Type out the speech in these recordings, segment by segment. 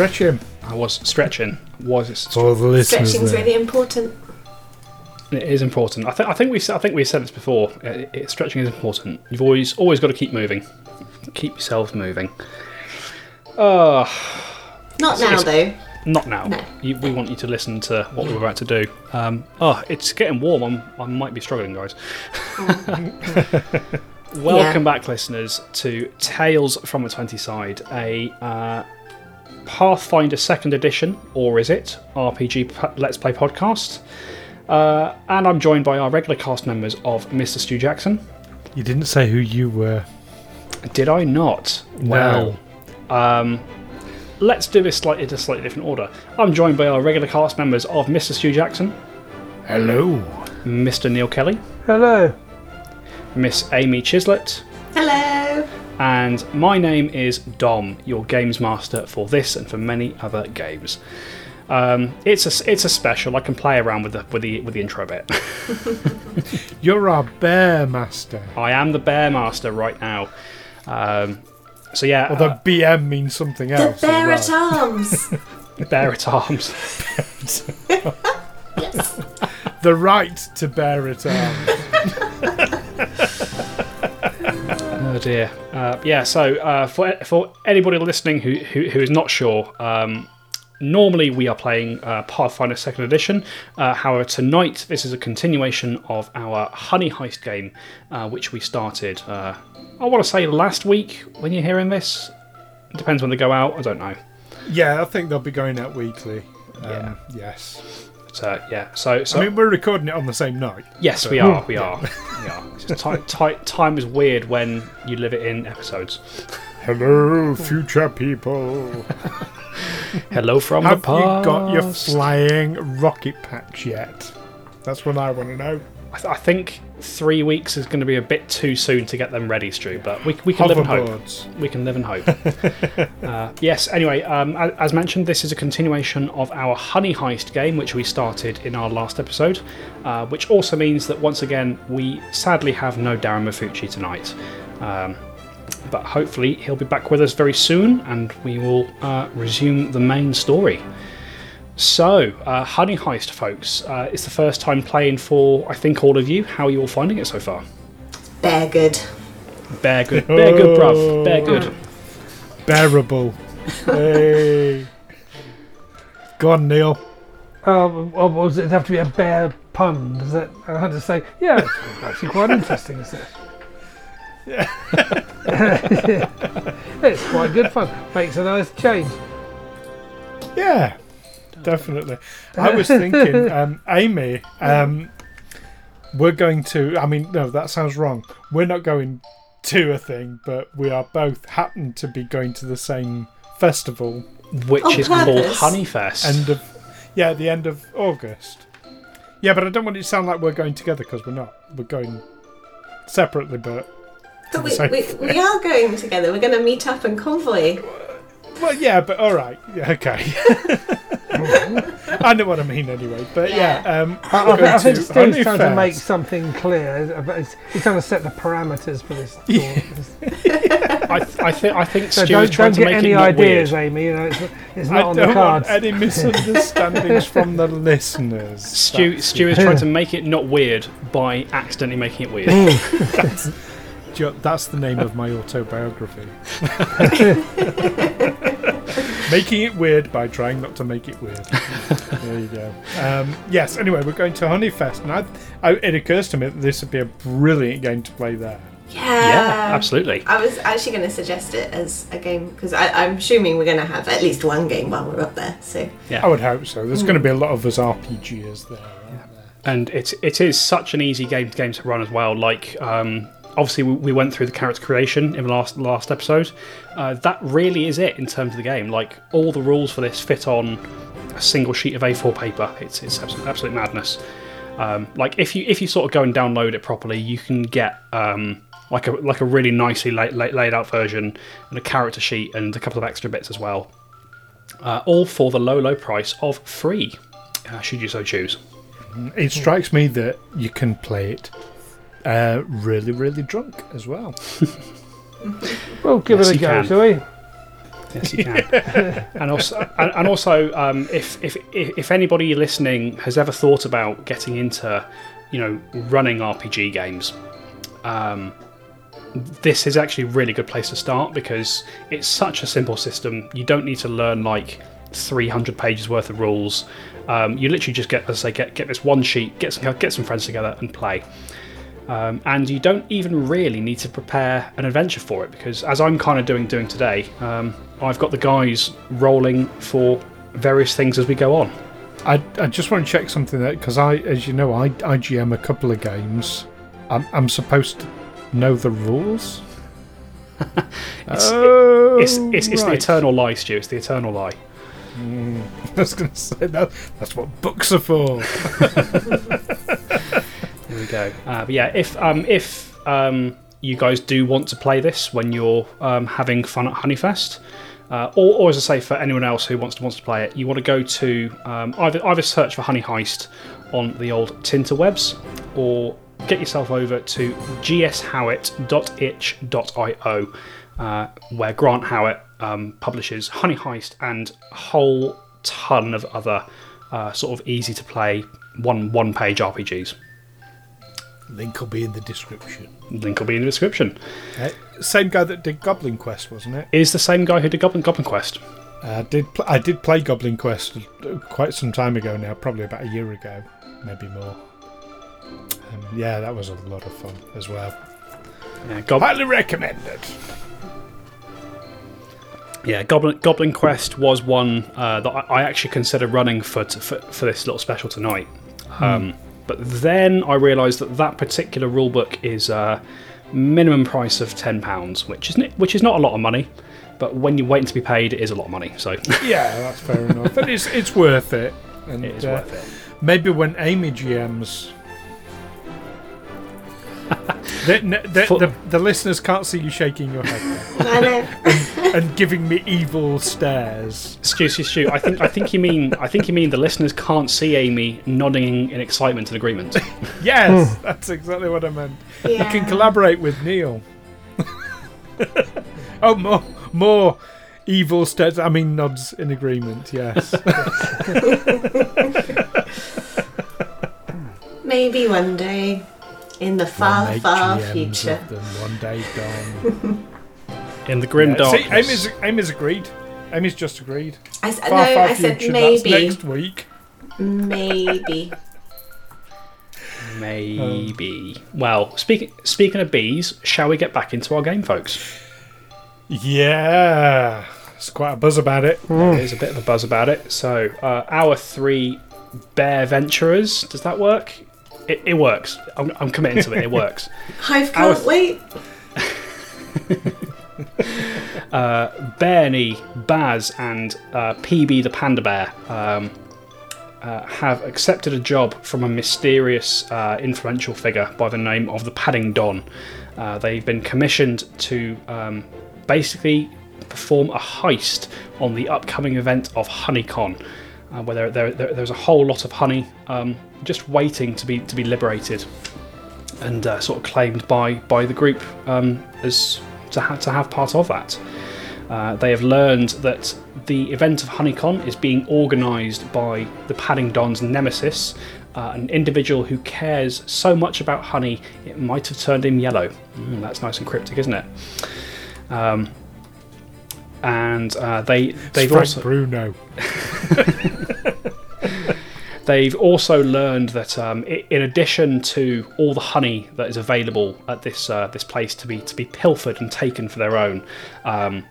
Stretch him. I was stretching. Was For the listeners Stretching's there. really important. It is important. I, th- I think we I think we said this before. It, it, stretching is important. You've always always got to keep moving. Keep yourself moving. Uh, Not now, though. not now. No. You, we want you to listen to what we're about to do. Um, oh, it's getting warm. I'm, I might be struggling, guys. Welcome back, listeners, to Tales from the Twenty Side, a uh, Pathfinder Second Edition, or is it RPG Let's Play podcast? Uh, and I'm joined by our regular cast members of Mr. Stu Jackson. You didn't say who you were. Did I not? No. Um, let's do this slightly in a slightly different order. I'm joined by our regular cast members of Mr. Stu Jackson, Hello. Mr. Neil Kelly, Hello. Miss Amy Chislett, Hello. And my name is Dom, your games master for this and for many other games. Um, it's a it's a special. I can play around with the with the with the intro bit. You're our bear master. I am the bear master right now. Um, so yeah, Although uh, BM means something else. as bear well. at arms. bear at arms. yes. The right to bear at arms. Dear. Uh, yeah. So uh, for for anybody listening who who, who is not sure, um, normally we are playing uh, Pathfinder Second Edition. Uh, however, tonight this is a continuation of our Honey Heist game, uh, which we started. Uh, I want to say last week when you're hearing this. It depends when they go out. I don't know. yeah, I think they'll be going out weekly. Um, Yeah. Yes. But, uh, yeah. So so I mean, we're recording it on the same night. yes, we are. We are. we are. It's just ti- ti- time is weird when you live it in episodes. Hello, future people. Hello from Have the you past. got your flying rocket patch yet? That's what I want to know. I, th- I think three weeks is going to be a bit too soon to get them ready, Stu. But we, we can live in hope. We can live in hope. uh, yes. Anyway, um, as mentioned, this is a continuation of our Honey Heist game, which we started in our last episode. Uh, which also means that once again we sadly have no Darren Mafucci tonight. Um, but hopefully he'll be back with us very soon, and we will uh, resume the main story. So, uh, Honey Heist, folks, uh, it's the first time playing for I think all of you. How are you all finding it so far? Bear good. Bear good, bear good, bruv, bear good. Bearable. hey. Go on, Neil. Um, well, was it have to be a bear pun? Does that? I had to say, yeah, it's actually quite interesting, isn't it? Yeah. it's quite good fun. Makes a nice change. Yeah, definitely. I was thinking, um, Amy, um, we're going to. I mean, no, that sounds wrong. We're not going to a thing, but we are both happen to be going to the same festival. Which On is called purpose? Honeyfest. End of, yeah, the end of August. Yeah, but I don't want it to sound like we're going together because we're not. We're going separately, but But we, we, we are going together. We're going to meet up and convoy. Well, yeah, but all right, yeah, okay. I know what I mean anyway, but yeah. um, I, we're I, I think to Stu's trying to make something clear. But he's trying to set the parameters for this. I, th- I, th- I think So Stu don't, trying don't to get make any it not ideas, weird. Amy. You know, it's, it's I not on don't the cards. want any misunderstandings from the listeners. Stu, That's- Stu is trying to make it not weird by accidentally making it weird. That's, ju- that's the name of my autobiography. Making it weird by trying not to make it weird. there you go. Um, yes. Anyway, we're going to Honeyfest, and I, I, it occurs to me that this would be a brilliant game to play there. Yeah. yeah, absolutely. I was actually going to suggest it as a game because I'm assuming we're going to have at least one game while we're up there. So Yeah. I would hope so. There's going to be a lot of us RPGers there. aren't there? and it's it is such an easy game game to run as well. Like um, obviously we, we went through the character creation in the last last episode. Uh, that really is it in terms of the game. Like all the rules for this fit on a single sheet of A4 paper. It's it's absolute, absolute madness. Um, like if you if you sort of go and download it properly, you can get um, like a like a really nicely laid, laid, laid out version and a character sheet and a couple of extra bits as well. Uh, all for the low low price of free, uh, should you so choose. It strikes me that you can play it uh, really, really drunk as well. We'll give Yes, it a go, can. shall we? Yes, you can. and also, and, and also, um, if, if if if anybody listening has ever thought about getting into, you know, running RPG games, um, this is actually a really good place to start because it's such a simple system. You don't need to learn like 300 pages worth of rules. Um, you literally just get, as I say, get get this one sheet, get some get some friends together, and play. Um, and you don't even really need to prepare an adventure for it because, as I'm kind of doing doing today, um, I've got the guys rolling for various things as we go on. I, I just want to check something that because I, as you know, I, I GM a couple of games. I'm, I'm supposed to know the rules. It's, oh, it's, it's, it's the eternal lie, Stu. It's the eternal lie. I was going to say that. That's what books are for. Go. Uh, but yeah, if um, if um, you guys do want to play this when you're um, having fun at Honeyfest, uh, or, or as I say, for anyone else who wants to wants to play it, you want to go to um, either either search for Honey Heist on the old Tinterwebs, or get yourself over to gshowitt.itch.io, uh, where Grant Howitt um, publishes Honey Heist and a whole ton of other uh, sort of easy to play one one page RPGs. Link will be in the description. Link will be in the description. Uh, same guy that did Goblin Quest, wasn't it? Is the same guy who did Goblin Goblin Quest. I did. Pl- I did play Goblin Quest uh, quite some time ago now, probably about a year ago, maybe more. Um, yeah, that was a lot of fun as well. Yeah, Gob- Highly recommended. yeah, Goblin Goblin Quest was one uh, that I, I actually considered running for, t- for for this little special tonight. Um, but then I realised that that particular rulebook is uh, minimum price of ten pounds, which is n- which is not a lot of money. But when you're waiting to be paid, it is a lot of money. So Yeah, that's fair enough. But it's it's worth it. And it is uh, worth it. maybe when Amy GMs. the, n- the, the, the listeners can't see you shaking your head I know. There and giving me evil stares. Excuse, Stu, Stu, I think I think you mean I think you mean the listeners can't see Amy nodding in excitement and agreement. Yes, hmm. that's exactly what I meant. You can collaborate with Neil. oh, more, more evil stares. I mean, nods in agreement. Yes. Maybe one day in the far, far future. one day gone. In the grim Yeah, See. Amy's, Amy's agreed. Amy's just agreed. I, s- no, Far, far I said maybe. That's next week. Maybe. Maybe. well, speaking speaking of bees, shall we get back into our game, folks? Yeah. It's quite a buzz about it. There's a bit of a buzz about it. So, uh, our three bear venturers. Does that work? It, it works. I'm, I'm committing to it. It works. Hive can't th- wait. Bernie, Baz, and uh, PB the panda bear um, uh, have accepted a job from a mysterious, uh, influential figure by the name of the Padding Don. Uh, they've been commissioned to um, basically perform a heist on the upcoming event of HoneyCon, uh, where there, there, there- there's a whole lot of honey um, just waiting to be to be liberated and uh, sort of claimed by by the group um, as to have to have part of that. Uh, they have learned that the event of Honeycon is being organised by the Padding Don's nemesis, uh, an individual who cares so much about honey it might have turned him yellow. Mm, that's nice and cryptic, isn't it? Um, and uh, they they've Frank also Bruno. They've also learned that, um, in addition to all the honey that is available at this uh, this place to be to be pilfered and taken for their own, um,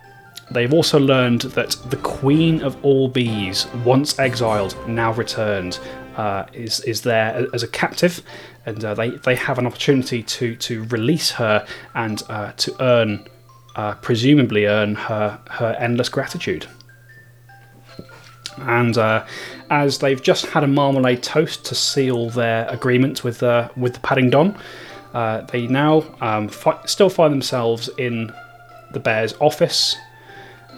they've also learned that the queen of all bees, once exiled, now returned, uh, is is there as a captive, and uh, they they have an opportunity to to release her and uh, to earn, uh, presumably earn her her endless gratitude. And uh, as they've just had a marmalade toast to seal their agreement with uh, with the Paddington, uh, they now um, fi- still find themselves in the bear's office,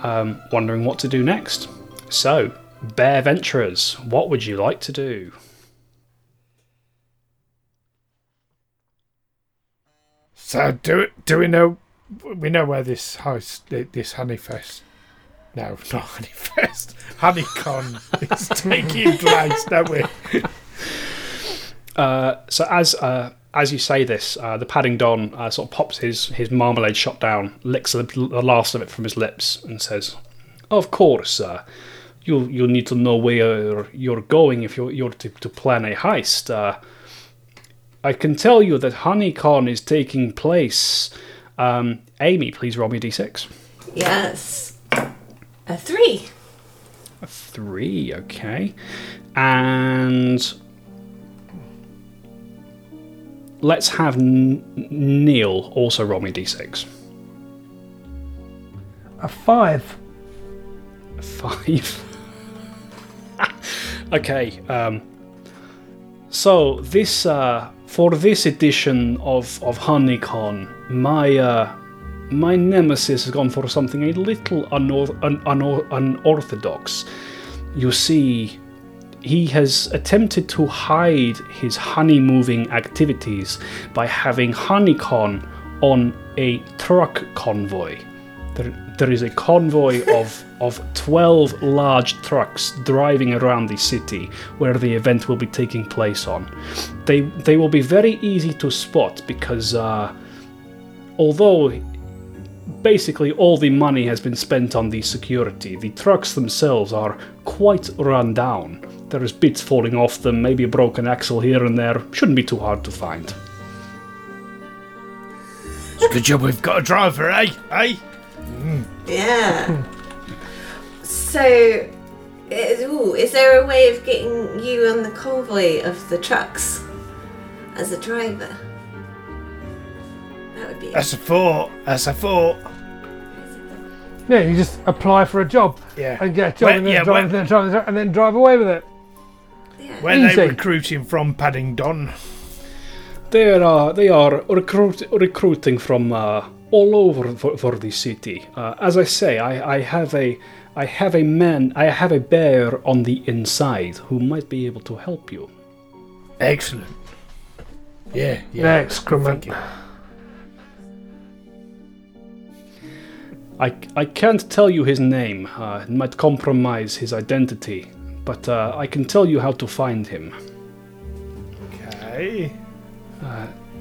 um, wondering what to do next. So, bear venturers, what would you like to do? So do. Do we know? We know where this house, this honeyfest, No, not Honeyfest. Honeycon is taking place, don't we? Uh, so as uh, as you say this, uh, the Paddington uh, sort of pops his, his marmalade shot down, licks the, the last of it from his lips, and says, "Of course, uh, you you need to know where you're going if you're, you're to, to plan a heist. Uh, I can tell you that Honeycon is taking place. Um, Amy, please roll me a d6. Yes. A three. A Three, okay, and." Let's have N- Neil also roll me a d6. A five. Five. okay. Um, so this uh, for this edition of of Honeycon, my uh, my nemesis has gone for something a little unor- un- unor- unorthodox. You see, he has attempted to hide his honey moving activities by having Honeycon on a truck convoy. There, there is a convoy of, of 12 large trucks driving around the city where the event will be taking place on. They, they will be very easy to spot because uh, although basically all the money has been spent on the security, the trucks themselves are quite run down. There is bits falling off them, maybe a broken axle here and there. Shouldn't be too hard to find. It's a Good job we've got a driver, eh? Eh? Yeah. so, is, ooh, is there a way of getting you on the convoy of the trucks as a driver? That would be. That's a thought. That's a thought. Yeah, you just apply for a job Yeah. and get a job Where- and, then yeah, drive, where- and, then drive, and then drive away with it. yeah. Where are they Easy. recruiting from Paddington? They are uh, they are recruit, recruiting from uh, all over for, for the city. Uh, as I say, I, I have a I have a man I have a bear on the inside who might be able to help you. Excellent. Yeah, yeah. Excrement. Thank you. I, I can't tell you his name. Uh, it might compromise his identity, but uh, I can tell you how to find him. Okay.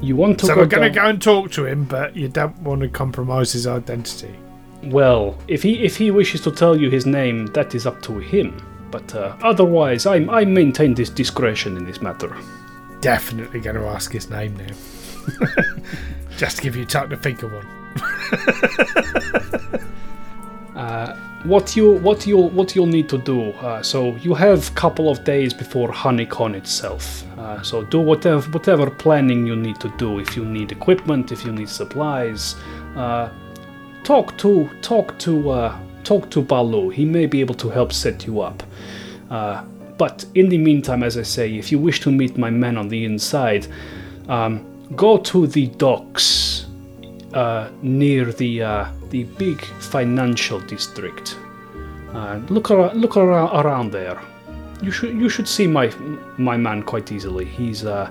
You want to So go we're going to go and talk to him, but you don't want to compromise his identity. Well, if he if he wishes to tell you his name, that is up to him. But uh, otherwise, I I maintain this discretion in this matter. Definitely going to ask his name now. Just to give you time to think of one. What you what you what you'll need to do. Uh, so you have a couple of days before Honeycon itself. Uh, so do whatever whatever planning you need to do. If you need equipment, if you need supplies, uh, talk to talk to uh, talk to Baloo. He may be able to help set you up. Uh, but in the meantime, as I say, if you wish to meet my men on the inside, um, go to the docks uh, near the uh, the big financial district. Uh, look ar- look ar- around there. You should you should see my my man quite easily. He's uh,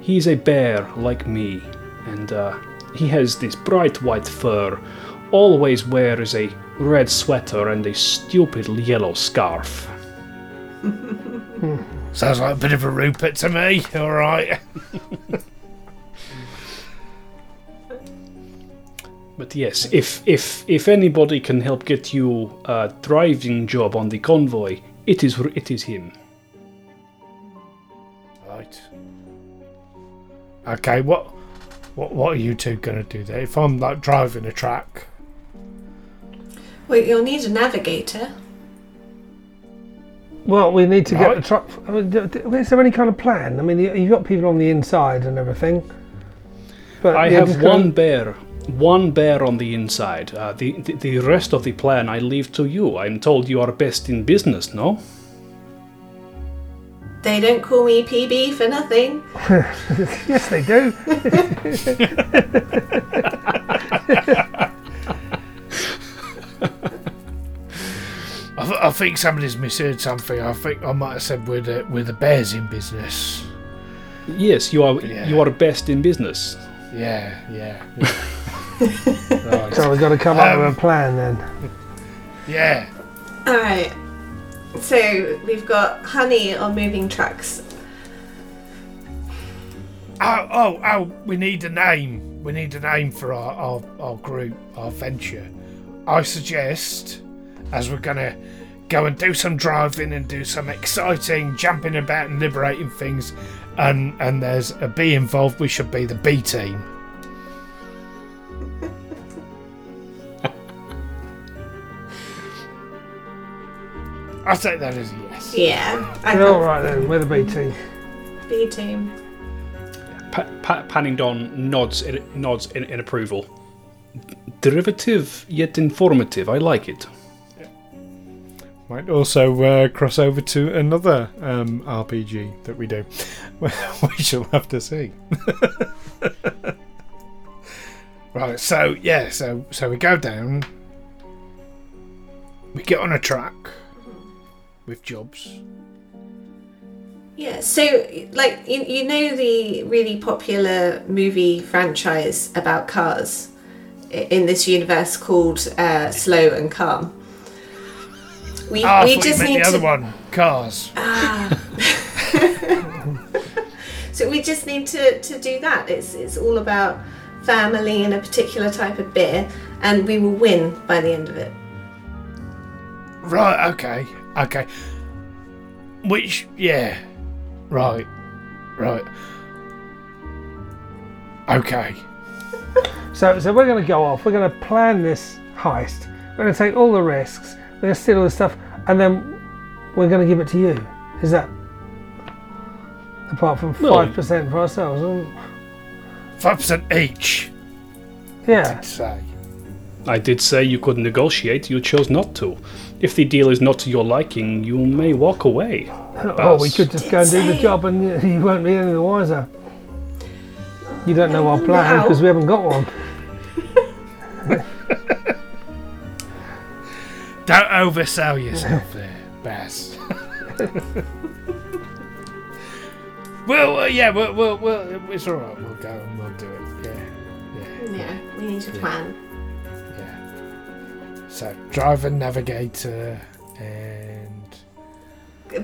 he's a bear like me, and uh, he has this bright white fur. Always wears a red sweater and a stupid yellow scarf. Sounds like a bit of a Rupert to me. All right. But yes, if if if anybody can help get you a driving job on the convoy, it is it is him. Right. Okay. What? What? What are you two going to do there? If I'm like driving a truck, Wait, you'll need a navigator. Well, we need to get Right. the truck. I mean, d- d- is there any kind of plan? I mean, you- you've got people on the inside and everything. But I yeah, have just one kinda- bear, one bear on the inside. Uh, the, the the rest of the plan I leave to you. I'm told you are best in business, no? They don't call me PB for nothing. Yes, they do. I, th- I think somebody's misheard something. I think I might have said we're the we're the bears in business. Yes, you are. Yeah. You are best in business. Yeah. Yeah. yeah. right. So we've got to come up Um, with a plan then. Yeah. All right. So we've got honey on moving trucks. Oh, oh, oh, we need a name. We need a name for our, our, our group, our venture. I suggest, as we're going to go and do some driving and do some exciting jumping about and liberating things, and, and there's a bee involved, we should be the B team. I'll take that as a yes. Yeah. I All got right then, we're the B team. B team. Pa- pa- Paddington nods in, nods in, in approval. Derivative yet informative. I like it. Might also uh, cross over to another um, RPG that we do. we shall have to see. right, so yeah, so so we go down. We get on a truck with jobs. Yeah. So, like, you, you know the really popular movie franchise about cars in this universe called uh, Slow and Calm. We, Ah, we just need the to other one, cars. Ah. So we just need to, to do that. It's it's all about family and a particular type of beer, and we will win by the end of it. Right, okay, okay. Which, yeah, right, right. Okay. So, so we're going to go off. We're going to plan this heist. We're going to take all the risks. We're going to steal all the stuff, and then we're going to give it to you. Is that apart from five percent for ourselves? Five percent each. Yeah. Say. I did say you could negotiate. You chose not to. If the deal is not to your liking, you may walk away. Oh, we could just go and do the job, and you- you won't be any the wiser. You don't know our plan because we haven't got one. Don't oversell yourself there, Baz. well, uh, yeah, we'll, we'll, we'll, it's all right. We'll go and we'll do it. Yeah, Yeah, we need a plan. Yeah. So, driver, navigator, and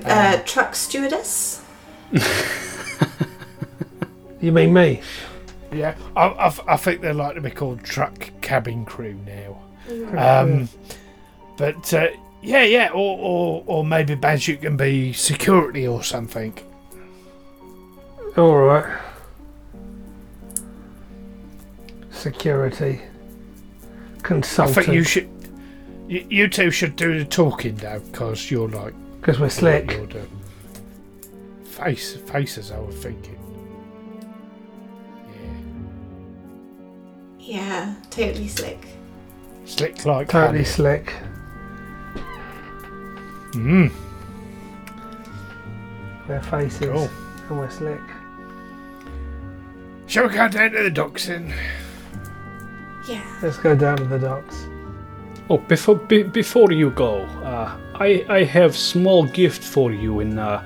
Uh, truck stewardess. You mean me? yeah, I, I, I think they're like to be called truck cabin crew now. Um, but uh, yeah, yeah, or or or maybe Baz, you can be security or something. All right. Security. I Consultant. think you should. You, you two should do the talking now, because you're like Because we're slick. You're the face faces. I was thinking. Yeah, Yeah, totally slick. slick like Totally honey. slick. Mm, We're faces. cool. And we're slick. Shall we go down to the docks then? Yeah. Let's go down to the docks. Oh, before be, before you go, uh, I I have small gift for you in uh,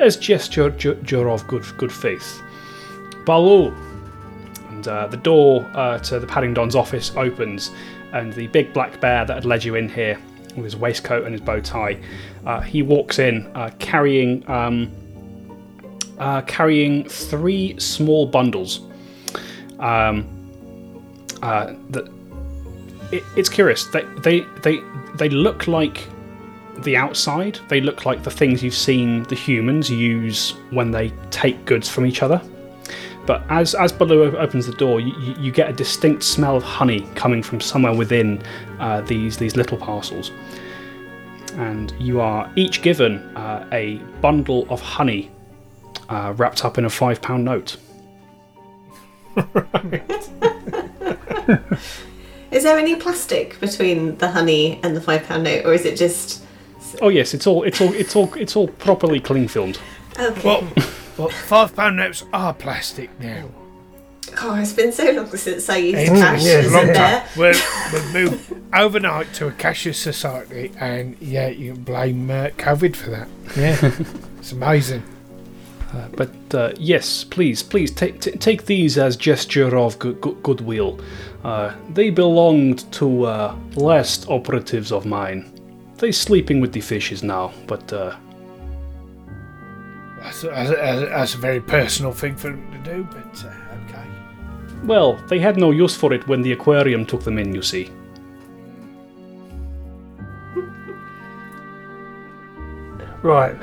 as gesture gesture of good good faith. Baloo, and uh, the door uh, to the Paddington's office opens, and the big black bear that had led you in here, with his waistcoat and his bow tie, uh, he walks in uh, carrying um, carrying three small bundles. Um, that it, it's curious. They, they they they look like the outside. They look like the things you've seen the humans use when they take goods from each other. But as as Baloo opens the door, you, you- you get a distinct smell of honey coming from somewhere within uh, these these little parcels. And you are each given uh, a bundle of honey uh, wrapped up in a five pound note. Is there any plastic between the honey and the five pound note, or is it just Oh yes, it's all it's all it's all it's all properly cling filmed. okay? Well, well, five pound notes are plastic now. oh, it's been so long since I used It's cash, yeah, isn't long there? time. We've, we've moved overnight to a cashless society, and yeah, you can blame uh, COVID for that. Yeah, it's amazing. Uh, but uh, yes, please, please take t- take these as gesture of gu- gu- goodwill. Uh, they belonged to uh, last operatives of mine. they sleeping with the fishes now, but uh, That's, that's, that's, that's a very personal thing for them to do, but uh, okay. well, they had no use for it when the aquarium took them in. You see. Right.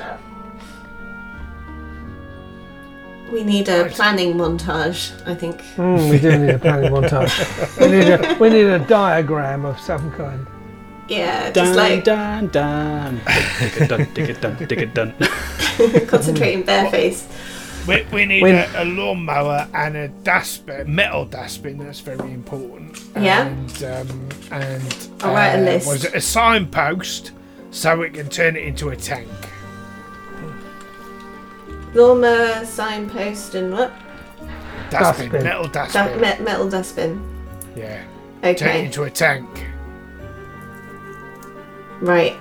We need a planning montage, I think. Mm, we do need a planning montage. We need a, we need a diagram of some kind. Yeah, just Dun like dun dun. Dig it dun, dig it dun, dig it dun. concentrating bareface. We, we need We- a, a lawnmower and a dustbin, metal dustbin. That's very important. Yeah. And um, and I'll write a list. Was it a signpost so we can turn it into a tank? Lawnmower, signpost, and what? Dustbin, Dustbin. metal Du- dustbin. me- metal dustbin. yeah. Okay. Turn it into a tank. right.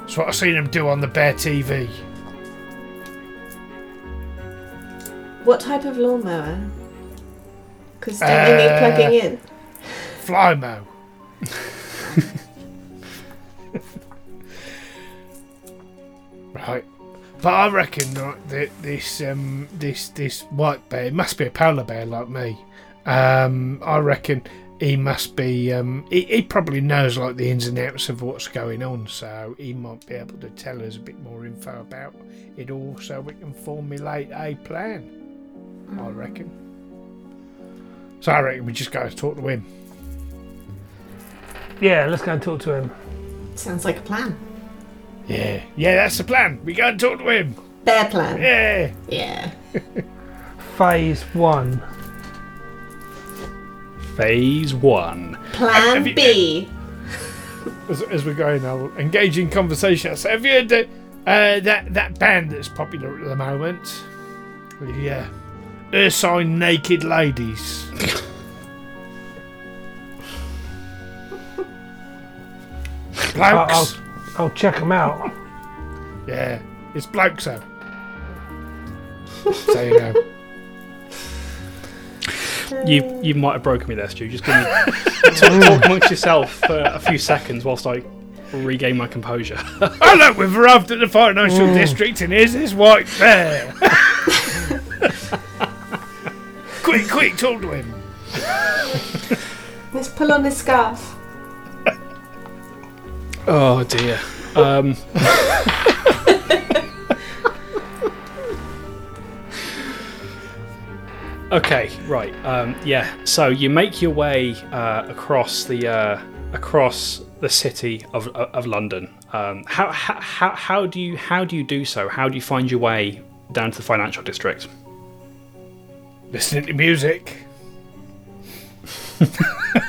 That's what I've seen them do on the Bear TV. What type of lawnmower? Because don't you need Uh, plugging in? Flymo. right. But I reckon that this um this this white bear must be a polar bear like me. Um, I reckon he must be um he, he probably knows like the ins and outs of what's going on, so he might be able to tell us a bit more info about it all, so we can formulate a plan. I reckon. So I reckon we just go to talk to him. Yeah, let's go and talk to him. Sounds like a plan. Yeah, yeah, that's the plan. We go and talk to him. Bear plan. Yeah. Yeah. Phase one. Phase one. Plan Have you- B. As, as we're going, I'll engage in conversation. So have you heard the, uh, that that band that's popular at the moment? The uh, Ursine Naked Ladies. I'll, I'll, Blokes. I'll check him out. Yeah, it's blokes though. so you know. You you might have broken me there, Stu. Just give me talk, talk amongst yourself for a few seconds whilst I regain my composure. Oh look, we've arrived at the financial mm. district, and here's this white bear. quick, quick, talk to him. Let's pull on his scarf. Oh dear. Um, okay, right. Um, yeah. So you make your way uh, across the uh, across the city of of London. Um, how, how how how do you how do you do so? How do you find your way down to the financial district? Listening to music.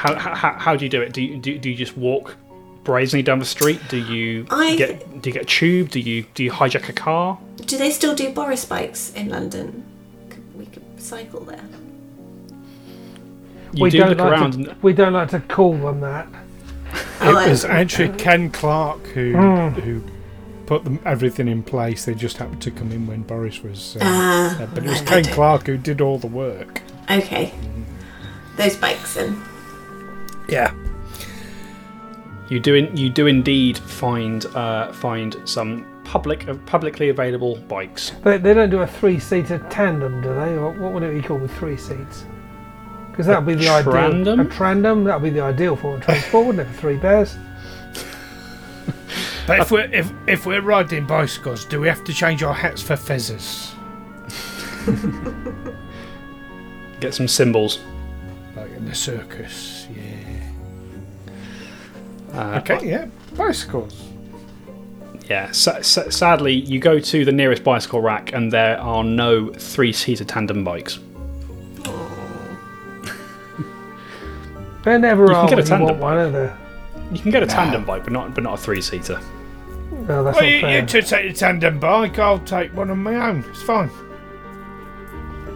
How, how, how do you do it? Do you, do, do you just walk brazenly down the street? Do you I- get do you get a tube? Do you do you hijack a car? Do they still do Boris bikes in London? Could- We could cycle there. You we do don't look like around. To, and, we don't like to call them that. Oh, it was actually Ken Clark who who put them, everything in place. They just happened to come in when Boris was. Uh, uh, but it was I Ken do. Clark who did all the work. Okay. Those bikes and Yeah. you do in, you do indeed find uh, find some public uh, publicly available bikes. They, they don't do a three-seater tandem, do they? Or what would it be called with three seats? Because that would be the ideal. trandem? A trandom. That would be the ideal form of transport, wouldn't it? For three bears. But if we're if, if we're riding bicycles, do we have to change our hats for feathers? Get some symbols. Like in the circus, yeah. Uh, Okay, yeah. Bicycles. Yeah. sa- sa- sadly, you go to the nearest bicycle rack, and there are no three-seater tandem bikes. There never You are can get a when want tandem one, are there? You can get a tandem bike, but not but not a three-seater. No, that's Well, not you, you two take the tandem bike, I'll take one on my own. It's fine.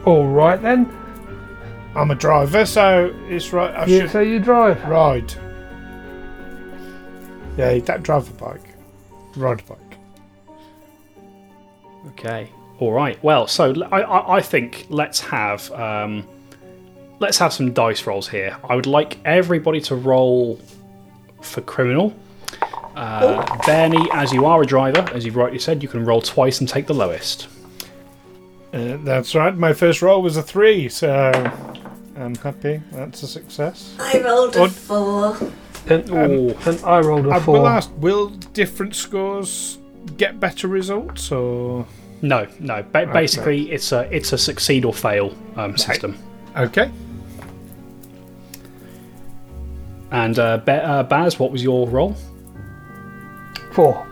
All right then. I'm a driver, so it's right. I You, should so you drive. ride. Yeah, that drive a bike. Ride a bike. Okay. All right. Well, so I, I think let's have um, let's have some dice rolls here. I would like everybody to roll for criminal. Uh, Bernie, as you are a driver, as you've rightly said, you can roll twice and take the lowest. Uh, that's right. My first roll was a three, so I'm happy. That's a success. I rolled a What? Four. And, Ooh. and I rolled a I four. will ask: Will different scores get better results, or No, no. Ba- basically, it's a it's a succeed or fail um, system. okay? And uh, Ba- uh, Baz, what was your roll? Four.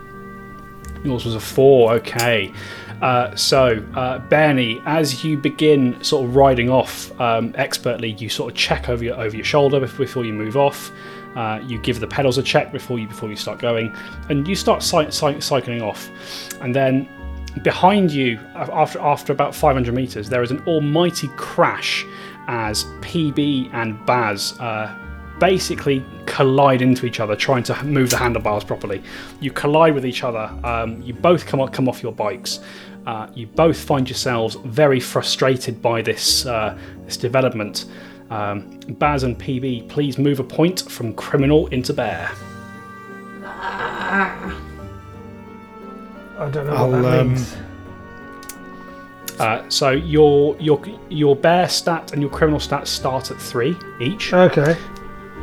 Yours was a four. Okay. Uh, so, uh, Bernie, as you begin sort of riding off um, expertly, you sort of check over your over your shoulder before you move off. Uh, you give the pedals a check before you before you start going, and you start cy- cy- cycling off. And then behind you, after after about 500 meters, there is an almighty crash as PB and Baz uh, basically collide into each other, trying to move the handlebars properly. You collide with each other. Um, you both come off, come off your bikes. Uh, you both find yourselves very frustrated by this uh, this development. Um, Baz and PB, please move a point from criminal into bear. I don't know I'll, what that um, means. Uh, so your your your bear stat and your criminal stat start at three each. Okay.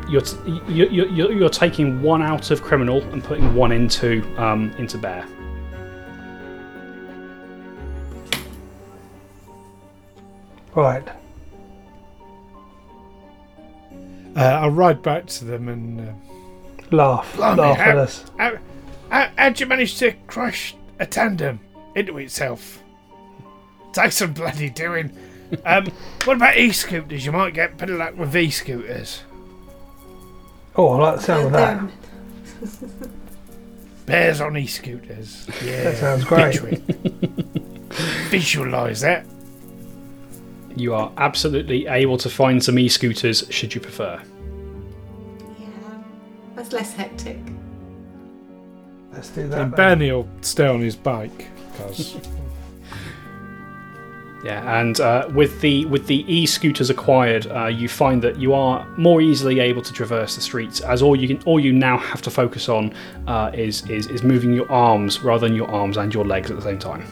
You're, t- you- you- you're, you're taking one out of criminal and putting one into um, into bear. Right. Uh, I'll ride back to them and. Uh, Laugh. Blimey, Laugh at how- us. how, how, how'd you manage to crash a tandem into itself? Takes some bloody doing. Um, what about e-scooters? You might get better luck with e-scooters. Oh, I like the sound of that. Bears on e-scooters. Yeah, That sounds great. picture it. Visualise that. You are absolutely able to find some e-scooters should you prefer. Yeah, that's less hectic. Let's do that. And then. Bernie will stay on his bike because Yeah, and uh, with the with the e-scooters acquired, uh, you find that you are more easily able to traverse the streets, as all you can all you now have to focus on uh, is, is is moving your arms rather than your arms and your legs at the same time.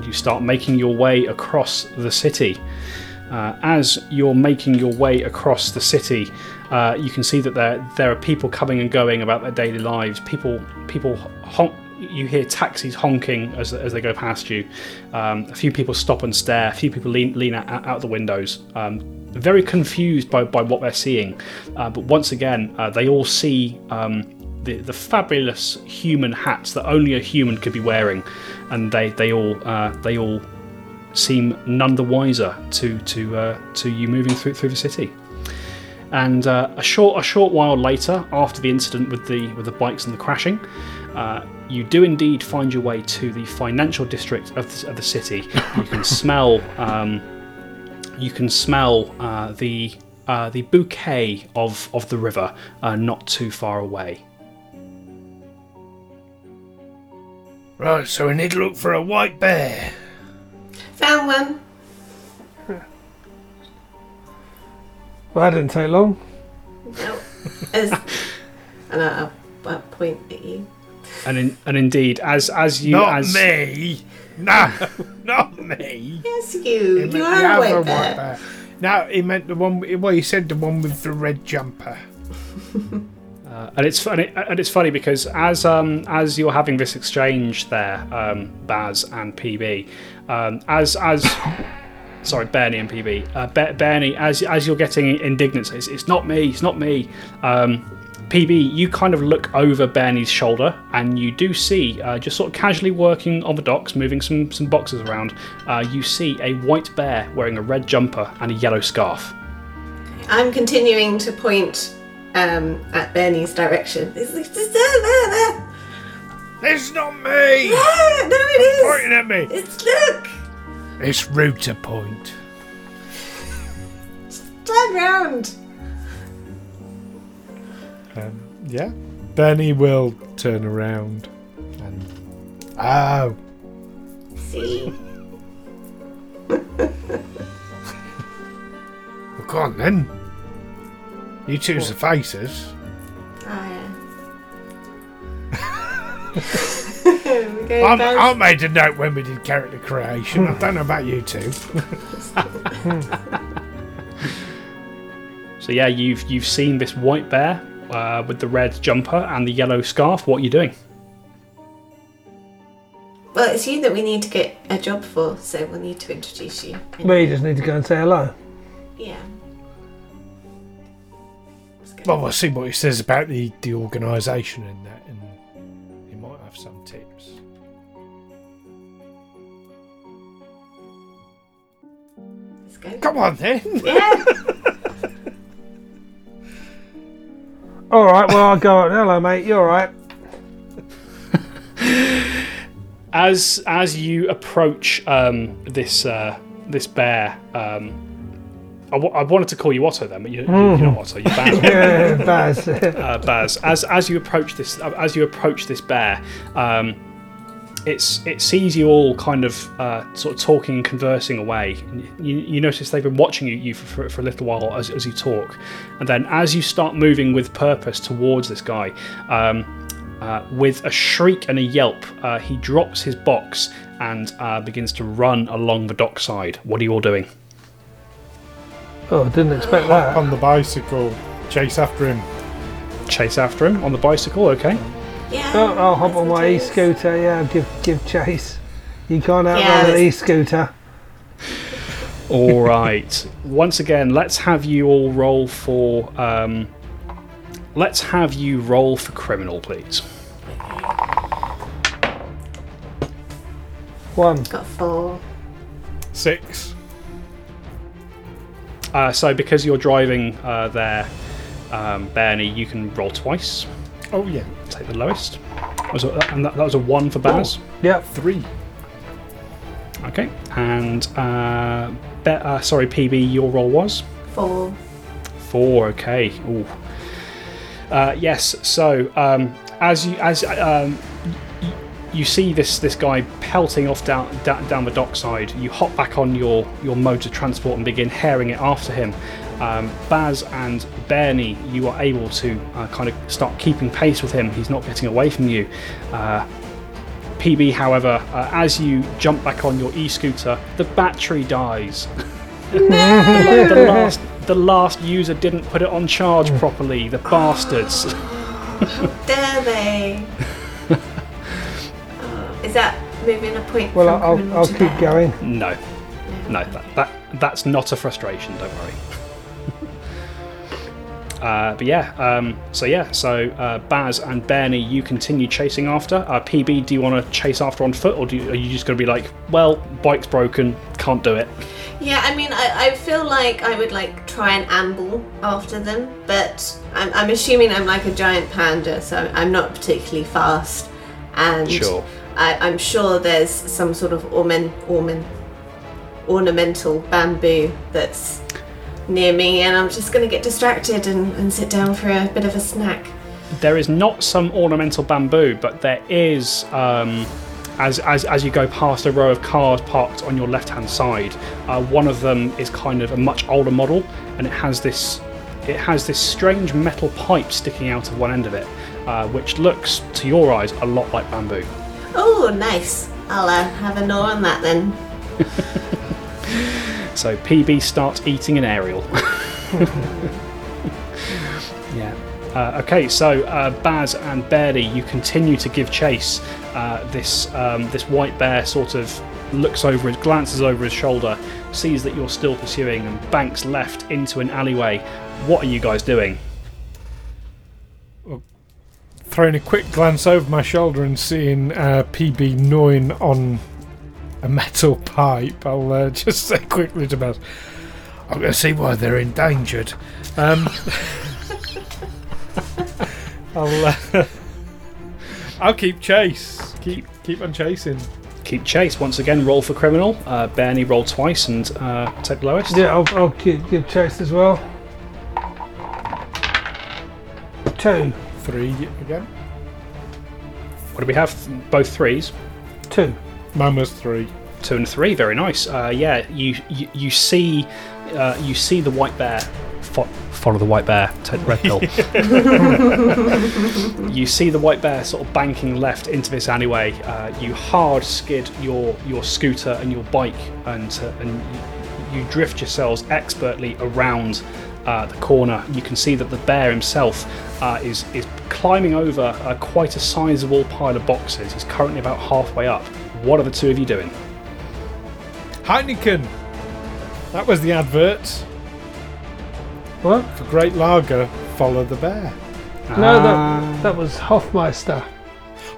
And you start making your way across the city. Uh, as you're making your way across the city, uh, you can see that there there are people coming and going about their daily lives. People people honk. You hear taxis honking as, as they go past you. Um, a few people stop and stare. A few people lean lean out, out the windows, um, very confused by, by what they're seeing. Uh, but once again, uh, they all see um, the, the fabulous human hats that only a human could be wearing, and they they all uh, they all seem none the wiser to to uh, to you moving through through the city. And uh, a short a short while later, after the incident with the with the bikes and the crashing, uh, you do indeed find your way to the financial district of the, of the city. You can smell um, you can smell uh, the uh, the bouquet of of the river uh, not too far away. Right. So we need to look for a white bear. Found one. Well, that didn't take long. No. As, and I'll, I'll point at you. And in, and indeed, as as you Not as me. No, not me. Yes, you. He meant You the are a white white bear. bear. No, he meant the one. Well, he said the one with the red jumper. Uh, and it's funny, and it's funny because as um, as you're having this exchange there, um, Baz and PB, um, as as sorry, Bernie and PB, uh, Be- Bernie, as as you're getting indignant, it's, it's not me, it's not me. Um, PB, you kind of look over Bernie's shoulder, and you do see, uh, just sort of casually working on the docks, moving some some boxes around. Uh, you see a white bear wearing a red jumper and a yellow scarf. I'm continuing to point um, at Bernie's direction. It's, it's there, there, there. It's not me. There, no, it is. Pointing at me. It's look. It's to point. Turn round. Um, yeah. Benny will turn around and. Oh, See. Go on then. You choose the faces. Oh, yeah. I, down- I made a note when we did character creation. I don't know about you two. So yeah, you've you've seen this white bear uh, with the red jumper and the yellow scarf. What are you doing? Well, it's you that we need to get a job for, so we'll need to introduce you. We just need to go and say hello. Yeah. Let's. Well, we'll see what he says about the, the organisation and that, and he might have some tips. Let's go. Come on then. Yeah. All right, well, I'll go on. Hello, mate. You're all right? As as you approach um, this uh, this bear, um, I, w- I wanted to call you Otto then, but you, you're not Otto. You're Baz. Yeah, Baz. uh, Baz. As as you approach this as you approach this bear, um, it's it sees you all kind of uh, sort of talking and conversing away. You, you notice they've been watching you, you for, for, for a little while as, as you talk, and then as you start moving with purpose towards this guy, um, uh, with a shriek and a yelp, uh, he drops his box and uh, begins to run along the dockside. What are you all doing? Oh, I didn't expect that. on the bicycle, chase after him. Chase after him on the bicycle, okay? Yeah. Oh, I'll hop on my e scooter. Yeah, give give chase. You can't outrun Yeah, an that's- e scooter. All right. Once again, let's have you all roll for. Um, let's have you roll for criminal, please. One. Got four. Six. Uh, so, because you're driving uh, there, um, Bernie, you can roll twice. Oh yeah, Take the lowest. That was a, and that, that was a one for Baz. Yeah, three. Okay. And uh, Be- uh, sorry, PB, your roll was Four. four. Okay. Ooh. Uh, yes. So um, as you as um, y- you see this this guy pelting off down da- down the dockside, you hop back on your your mode of transport and begin herring it after him. Um, Baz and Bernie, you are able to uh, kind of start keeping pace with him. He's not getting away from you. Uh, PB, however, uh, as you jump back on your e-scooter, the battery dies. the, the last the last user didn't put it on charge properly. The bastards. Dare they? Is that moving a point? Well, from I'll, criminal I'll to keep bear? going. No, no, that, that that's not a frustration. Don't worry. Uh, but yeah, um, so yeah, so uh, Baz and Bernie, you continue chasing after. Uh, PB, do you want to chase after on foot, or do you, are you just going to be like, well, bike's broken, can't do it? Yeah, I mean, I, I feel like I would like try and amble after them, but I'm, I'm assuming I'm like a giant panda, so I'm not particularly fast. And Sure. I, I'm sure there's some sort of ornament, ornament, ornamental bamboo that's near me, and I'm just going to get distracted and, and sit down for a bit of a snack. There is not some ornamental bamboo, but there is, um, as, as, as you go past a row of cars parked on your left hand side, uh, one of them is kind of a much older model and it has this. It has this strange metal pipe sticking out of one end of it, uh, which looks, to your eyes, a lot like bamboo. Oh, nice. I'll uh, have a gnaw on that then. So PB starts eating an aerial. yeah. Uh, okay, so uh, Baz and Barely, you continue to give chase. Uh, this um, this white bear sort of looks over, his glances over his shoulder, sees that you're still pursuing, and banks left into an alleyway. What are you guys doing? Throwing a quick glance over my shoulder and seeing uh, PB gnawing on a metal pipe, I'll uh, just say quickly to Baz, I'm going to see why they're endangered. Um, I'll, uh, I'll keep chase. Keep keep on chasing. Keep chase. Once again, roll for criminal. Uh, Bernie roll twice and uh, take the lowest. Yeah, I'll, I'll give, give chase as well. Two. Three again. What do we have? Both threes. Two. Mine was three. Two and three, very nice. Uh, yeah, you you, you see uh, you see the white bear. Fo- follow the white bear. Take the red pill. you see the white bear sort of banking left into this alleyway. Uh, you hard skid your your scooter and your bike, and uh, and you, you drift yourselves expertly around uh, the corner. You can see that the bear himself uh, is is climbing over uh, quite a sizable pile of boxes. He's currently about halfway up. What are the two of you doing? Heineken. That was the advert What? for Great Lager. Follow the bear. No, Ah. that, that was Hofmeister.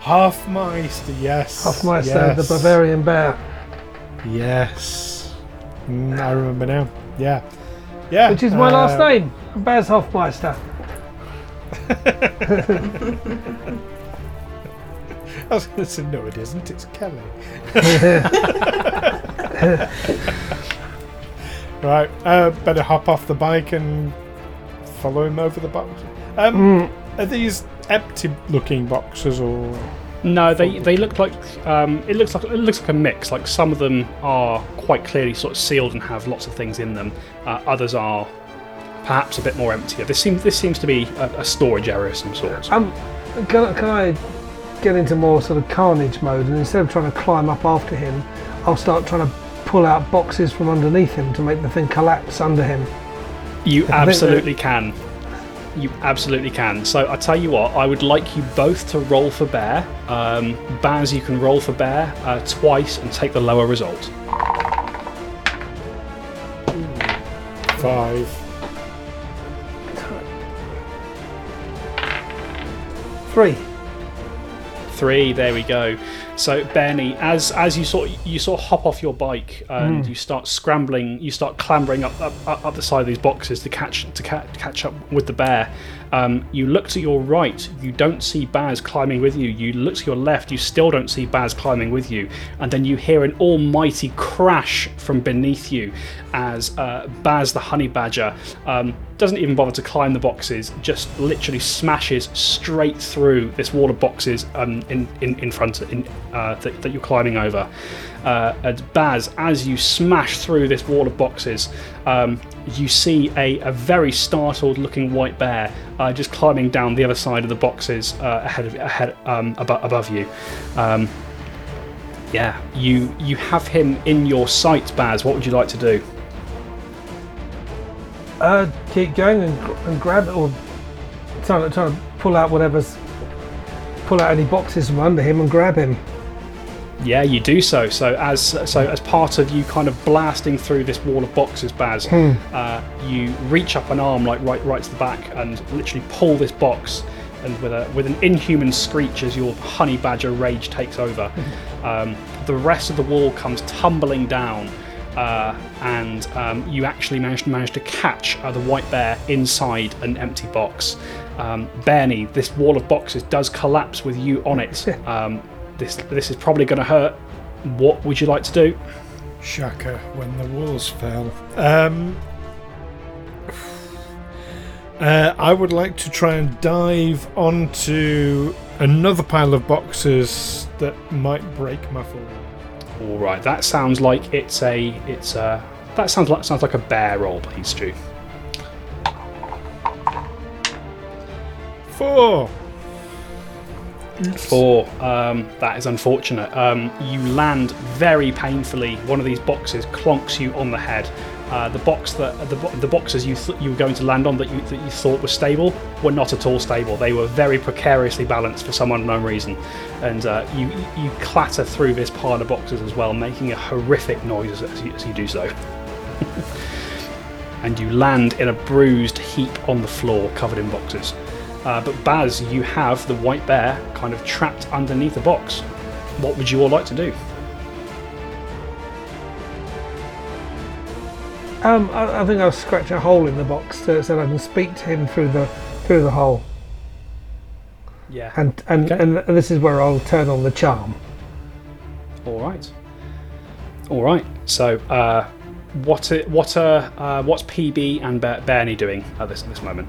Hofmeister. Yes. Hofmeister, yes. the Bavarian bear. Yes. Mm, I remember now. Yeah. Yeah. Which is my last uh, name, Baz Hofmeister. I was going to say no, it isn't. It's Kelly. right. Uh, better hop off the bike and follow him over the box. Um, Are these empty-looking boxes or? No, they, they look like um, it looks like it looks like a mix. Like some of them are quite clearly sort of sealed and have lots of things in them. Uh, others are perhaps a bit more emptier. This seems this seems to be a, a storage area of some sort. Um, can, I- can I get into more sort of carnage mode and instead of trying to climb up after him, I'll start trying to pull out boxes from underneath him to make the thing collapse under him. You absolutely can. You absolutely can. So I tell you what, I would like you both to roll for bear. Um, Baz, you can roll for bear uh, twice and take the lower result. Five. Three. Three. There we go. So Bernie, as as you sort you sort of hop off your bike and you start scrambling, you start clambering up up, up up the side of these boxes to catch to ca- catch up with the bear. Um, you look to your right, you don't see Baz climbing with you. You look to your left, you still don't see Baz climbing with you. And then you hear an almighty crash from beneath you as uh, Baz the honey badger um, doesn't even bother to climb the boxes, just literally smashes straight through this wall of boxes um, in, in, in front of, in, uh, that, that you're climbing over. Uh, Baz, as you smash through this wall of boxes, um, you see a, a very startled looking white bear uh, just climbing down the other side of the boxes uh, ahead of ahead um, abo- above you. Um, yeah, you you have him in your sight, Baz. What would you like to do? Uh, keep going and, and grab it, or trying to, to pull out whatever's, pull out any boxes from under him and grab him. Yeah, you do so. So as so as part of you kind of blasting through this wall of boxes, Baz, uh, you reach up an arm like right right to the back and literally pull this box, and with a with an inhuman screech as your honey badger rage takes over, um, the rest of the wall comes tumbling down. Uh, and um, you actually manage, manage to catch uh, the white bear inside an empty box. Um, Bernie, this wall of boxes does collapse with you on it. Um, this this is probably going to hurt. What would you like to do? Shaka when the walls fell. Um, uh, I would like to try and dive onto another pile of boxes that might break my fall. All right, that sounds like it's a it's a that sounds like sounds like a bear roll, please, Stu. Four. Four. Um, that is unfortunate. Um, you land very painfully. One of these boxes clonks you on the head. Uh, the box that the, the boxes you th- you were going to land on that you that you thought were stable were not at all stable. They were very precariously balanced for some unknown reason, and uh, you you clatter through this pile of boxes as well, making a horrific noise as you, as you do so. and you land in a bruised heap on the floor, covered in boxes. Uh, but Baz, you have the white bear kind of trapped underneath the box. What would you all like to do? Um, I, I think I'll scratch a hole in the box so, so I can speak to him through the through the hole, Yeah. and and, Okay. and this is where I'll turn on the charm. All right. All right. So, uh, what what are uh, what's PB and Ber- Bernie doing at this at this moment?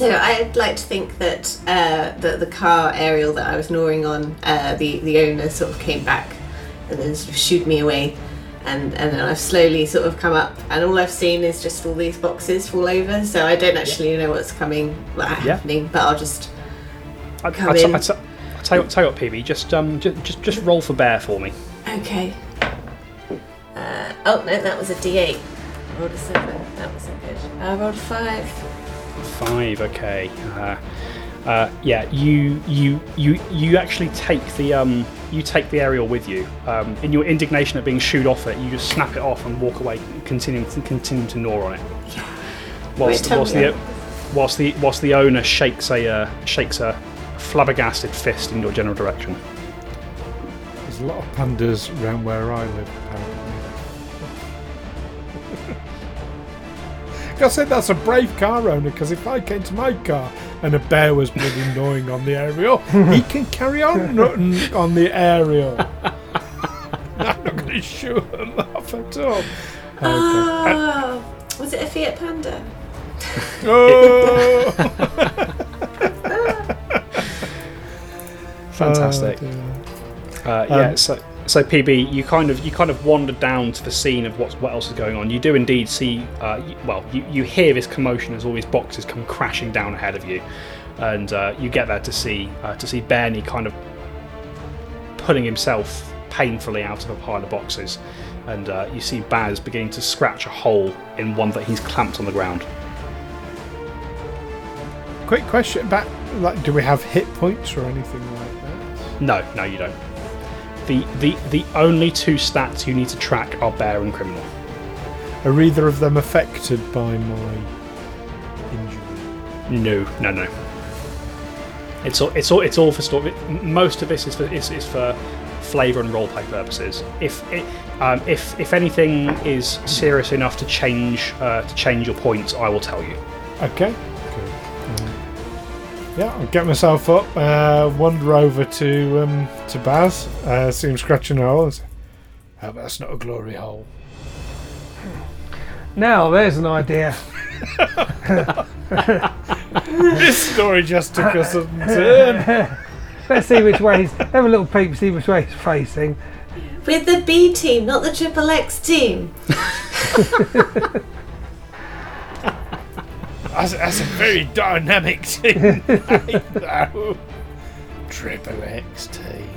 So I'd like to think that uh, the, the car aerial that I was gnawing on, uh, the, the owner sort of came back and then sort of shooed me away. And, and then I've slowly sort of come up, and all I've seen is just all these boxes fall over. So I don't actually know what's coming, like, Yeah. happening, but I'll just. I, I, Come t- in. I, I tell you what, tell you what, PB, just um, just, just just roll for bear for me. Okay. Uh, oh no, that was a D8. I rolled a 7. That wasn't good. I rolled a 5. Five, okay. Uh, uh, yeah, you you you you actually take the um you take the aerial with you. Um, in your indignation at being shooed off it, you just snap it off and walk away, continuing to continue to gnaw on it. Whilst, tell whilst the whilst the whilst the owner shakes a uh, shakes a flabbergasted fist in your general direction. There's a lot of pandas around where I live, apparently. I said that's a brave car owner because if I came to my car and a bear was bloody gnawing on the aerial, he can carry on nutting on the aerial. I'm not going to shoot him off at all. Okay. Oh, was it a Fiat Panda? Oh! Fantastic. Oh. Uh, yeah, Um, so so PB, you kind of you kind of wander down to the scene of what's what else is going on. You do indeed see, uh, well, you, you hear this commotion as all these boxes come crashing down ahead of you, and uh, you get there to see uh, to see Bernie kind of pulling himself painfully out of a pile of boxes, and uh, you see Baz beginning to scratch a hole in one that he's clamped on the ground. Quick question about like, do we have hit points or anything like that? No, no, you don't. The, the, the only two stats you need to track are bear and criminal. Are either of them affected by my injury? No, no, no. It's all, it's all, it's all for story. Most of this is for is, is for flavour and roleplay purposes. If it, um, if if anything is serious enough to change uh, to change your points, I will tell you. Okay. Cool. Yeah, I'll get myself up, uh, wander over to um, to Baz, uh, see him scratching a hole, and say, "Hope that's not a glory hole." Now there's an idea. this story just took a sudden turn. Let's see which way he's. Have a little peep, see which way he's facing. With the B team, not the Triple X team. That's, that's a very dynamic team. no. Triple X team.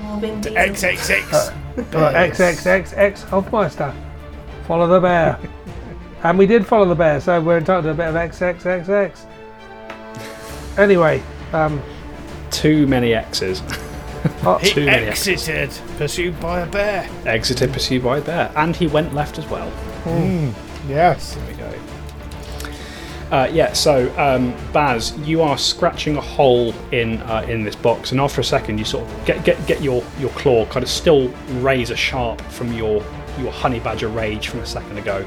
More Vin Diesel. XXX. Uh, right, uh, XXXX Hofmeister. Follow the bear. and we did follow the bear, so we're entitled to a bit of XXXX. Anyway, um, Too many X's. oh, He Too many X's. exited, pursued by a bear. Exited, pursued by a bear, and he went left as well. Hmm. Yes. There we go. Uh, yeah, so um, Baz, you are scratching a hole in uh, in this box, and after a second, you sort of get get get your, your claw kind of still razor sharp from your your honey badger rage from a second ago,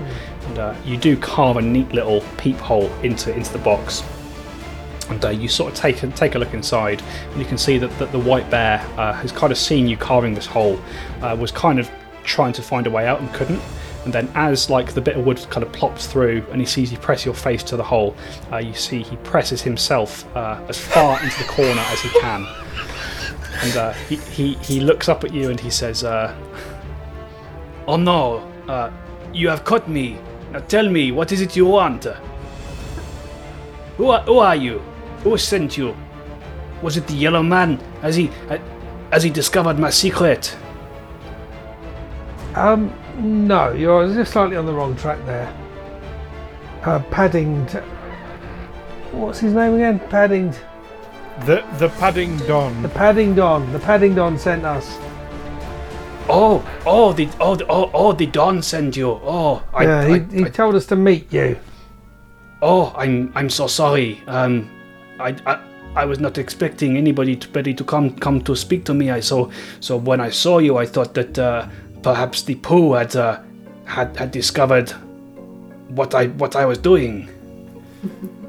and uh, you do carve a neat little peephole into into the box. And uh, you sort of take a, take a look inside, and you can see that, that the white bear uh, has kind of seen you carving this hole, uh, was kind of trying to find a way out and couldn't. And then, as like the bit of wood kind of plops through, and he sees you press your face to the hole, uh, you see he presses himself uh, as far into the corner as he can. And uh, he, he he looks up at you and he says, uh, "Oh no, uh, you have caught me. Now tell me, what is it you want? Who are, who are you? Who sent you? Was it the yellow man? Has he has he discovered my secret?" um, no, you're just slightly on the wrong track there. Uh, Paddington. What's his name again? Paddington. The the padding The don. Paddington. The Paddington sent us. Oh, oh, the oh, the, oh, oh, the Don sent you. Oh, I, yeah, I, he, he I- told us to meet you. oh, I'm, I'm so sorry. Um, I, I, I was not expecting anybody to, ready to come, come to speak to me. I so, so when I saw you, I thought that uh, perhaps the Pooh had, uh, had, had discovered what I, what I was doing.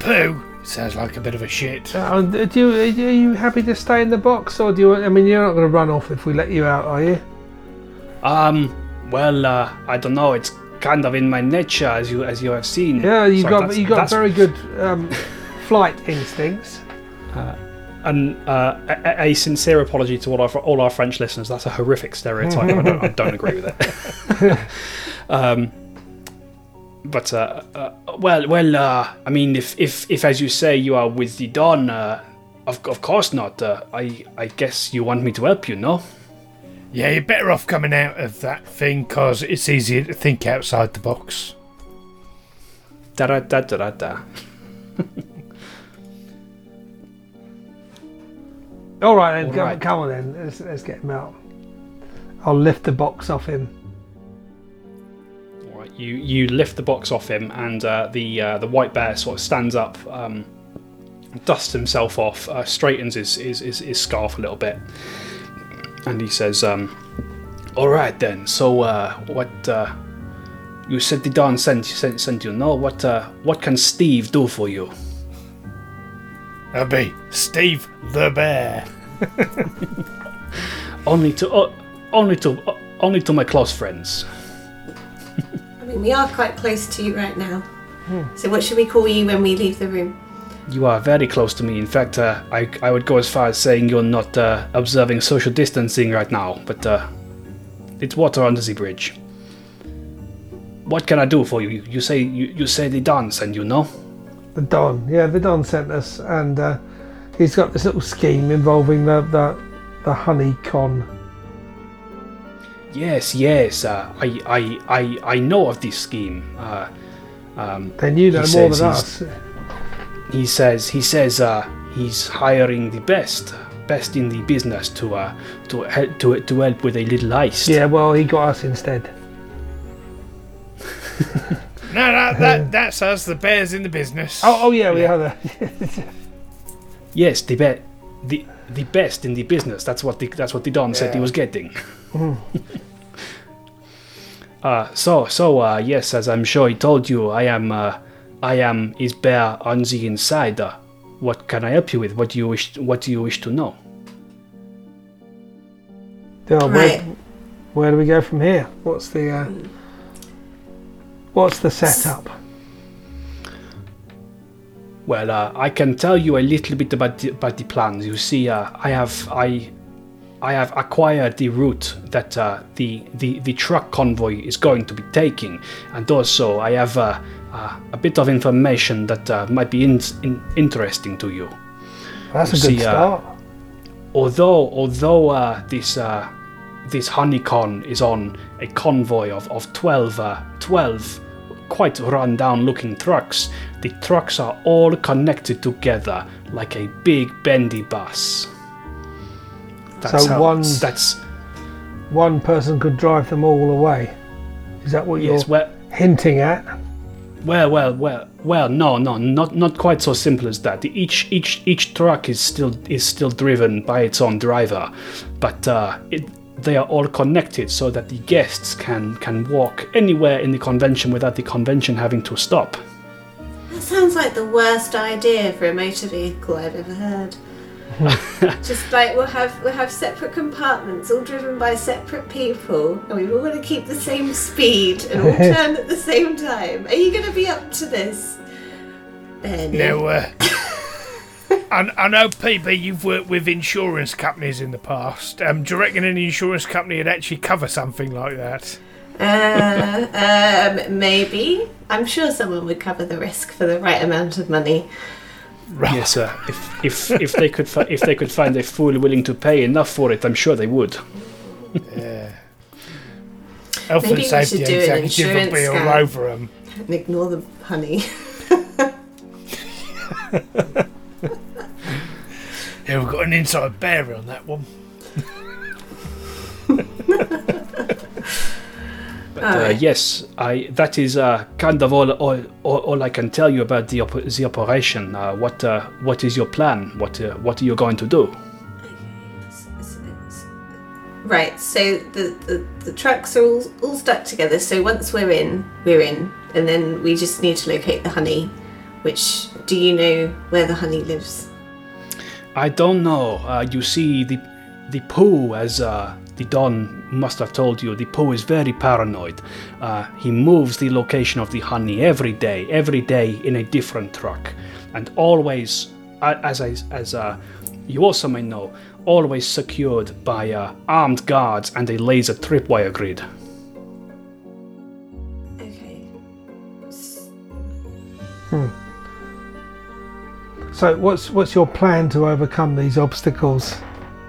Pooh sounds like a bit of a shit. Uh, do you, are you happy to stay in the box, or do you? I mean, you're not going to run off if we let you out, are you? Um, well, uh, I don't know. It's kind of in my nature, as you as you have seen. Yeah, you So got you got very good um, flight instincts. And uh, a, a sincere apology to all our all our French listeners. That's a horrific stereotype. I, don't, I don't agree with it. um, but uh, uh, well, well, uh, I mean, if, if if as you say you are with the Don, uh, of of course not. Uh, I I guess you want me to help you, no? Yeah, you're better off coming out of that thing because it's easier to think outside the box. Da da da da da All right, then, All come, come on then. Let's, let's get him out. I'll lift the box off him. All right, you you lift the box off him, and uh, the uh, the white bear sort of stands up, um, dusts himself off, uh, straightens his, his his his scarf a little bit, and he says, um, "All right then. So uh, what? Uh, you said the Don sent sent sent you. No, what uh, what can Steve do for you? That'll be Steve the Bear. Only to uh, only to uh, only to my close friends. I mean, we are quite close to you right now. So, what should we call you when we leave the room? You are very close to me. In fact, uh, I, I would go as far as saying you're not uh, observing social distancing right now, but uh, it's water under the bridge. What can I do for you? You, you say you, you say the dance, and you know. The Don, yeah, the Don sent us, and uh, he's got this little scheme involving the the, the honey con. Yes, yes. Uh, I, I I I know of this scheme. Uh, um, Then you know more than us. he says he says uh, he's hiring the best best in the business to uh, to help to to help with a little heist. Yeah, well, he got us instead. No, no, that that's us. The bear's in the business. Oh, oh yeah, we are the. Yes, the be- the the best in the business. That's what the that's what the Don said he was getting. uh, so so uh, yes, as I'm sure he told you, I am uh, I am his bear on the inside. Uh, what can I help you with? What do you wish? What do you wish to know? Yeah, where, Right. where do we go from here? What's the uh, what's the setup? Well, uh, I can tell you a little bit about the, about the plans. You see, uh, I have I I have acquired the route that uh, the, the the truck convoy is going to be taking, and also I have uh, uh, a bit of information that uh, might be in, in, interesting to you. That's a You good see, uh, start. Although although uh, this uh, this honeycon is on a convoy of of 12, uh, 12 quite run down looking trucks, the trucks are all connected together like a big bendy bus. That's So how, one- that's One person could drive them all away. Is that what yes, you're well, hinting at? Well, well, well, well. No, no, not not quite so simple as that. Each each each truck is still is still driven by its own driver, but uh, it, they are all connected so that the guests can can walk anywhere in the convention without the convention having to stop. That sounds like the worst idea for a motor vehicle I've ever heard. Just like we'll have we'll have separate compartments, all driven by separate people, and we've all got to keep the same speed and all turn at the same time. Are you going to be up to this, Benny? No. uh, I, I know, PB, you've worked with insurance companies in the past. Um, do you reckon an insurance company would actually cover something like that? Uh, um, maybe. I'm sure someone would cover the risk for the right amount of money. Yes, sir. If if if they could fi- if they could find a fool willing to pay enough for it, I'm sure they would. Yeah. Health Maybe and we safety should do an executive will be insurance all scam. over them. And ignore the honey. Yeah, we've got an inside bear on that one. But uh, Alright. yes, I that is uh, kind of all, all all all I can tell you about the op- the operation. Uh, what uh, what is your plan? What uh, what are you going to do? Right, so the, the, the trucks are all, all stuck together. So once we're in, we're in. And then we just need to locate the honey. Which, do you know where the honey lives? I don't know. Uh, you see, the the Pooh, as uh, the Don must have told you, the Pooh is very paranoid. Uh, he moves the location of the honey every day, every day in a different truck, and always, uh, as I, as uh, you also may know, always secured by uh, armed guards and a laser tripwire grid. Okay. S- So, what's what's your plan to overcome these obstacles,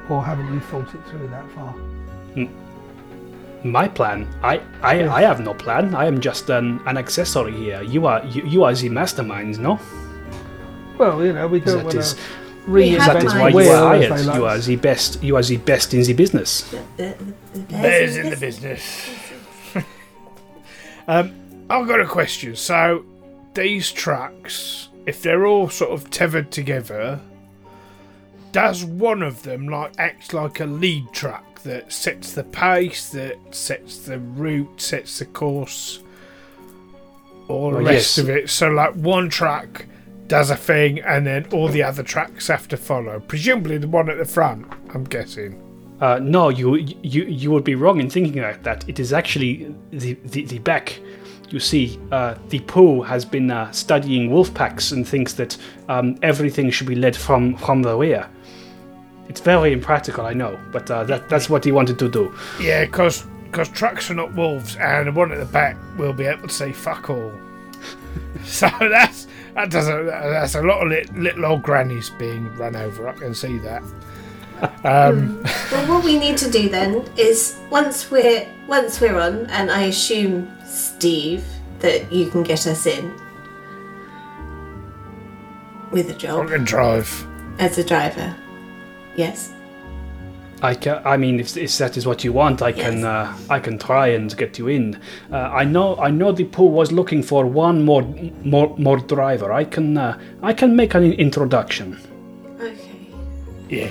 or haven't you thought it through that far? My plan? I, I, I have no plan. I am just an, an accessory here. You are you, you are the masterminds, no? Well, you know, we don't That want is to We have that is why you are hired. like. You are the best. You are the best in the business. the- the- the Bears in the business. um, I've got a question. So, these tracks, if they're all sort of tethered together, does one of them like act like a lead track that sets the pace, that sets the route, sets the course, all the Well, rest yes. of it? So, like one track does a thing, and then all the other tracks have to follow. Presumably, the one at the front. I'm guessing. Uh, no, you you you would be wrong in thinking like that. It is actually the the, the back. You see, uh, the Pooh has been uh, studying wolf packs and thinks that um, everything should be led from from the rear. It's very impractical, I know, but uh, that that's what he wanted to do. Yeah, because trucks are not wolves, and the one at the back will be able to say fuck all. so that's that doesn't that's a lot of little old grannies being run over. I can see that. Um, Well, what we need to do then is once we're once we're on, and I assume Steve that you can get us in with a job I can drive. as a driver. Yes. I ca I mean, if, if that is what you want, I can uh, I can try and get you in. Uh, I know I know the Pooh was looking for one more more more driver. I can uh, I can make an introduction. Okay. Yeah,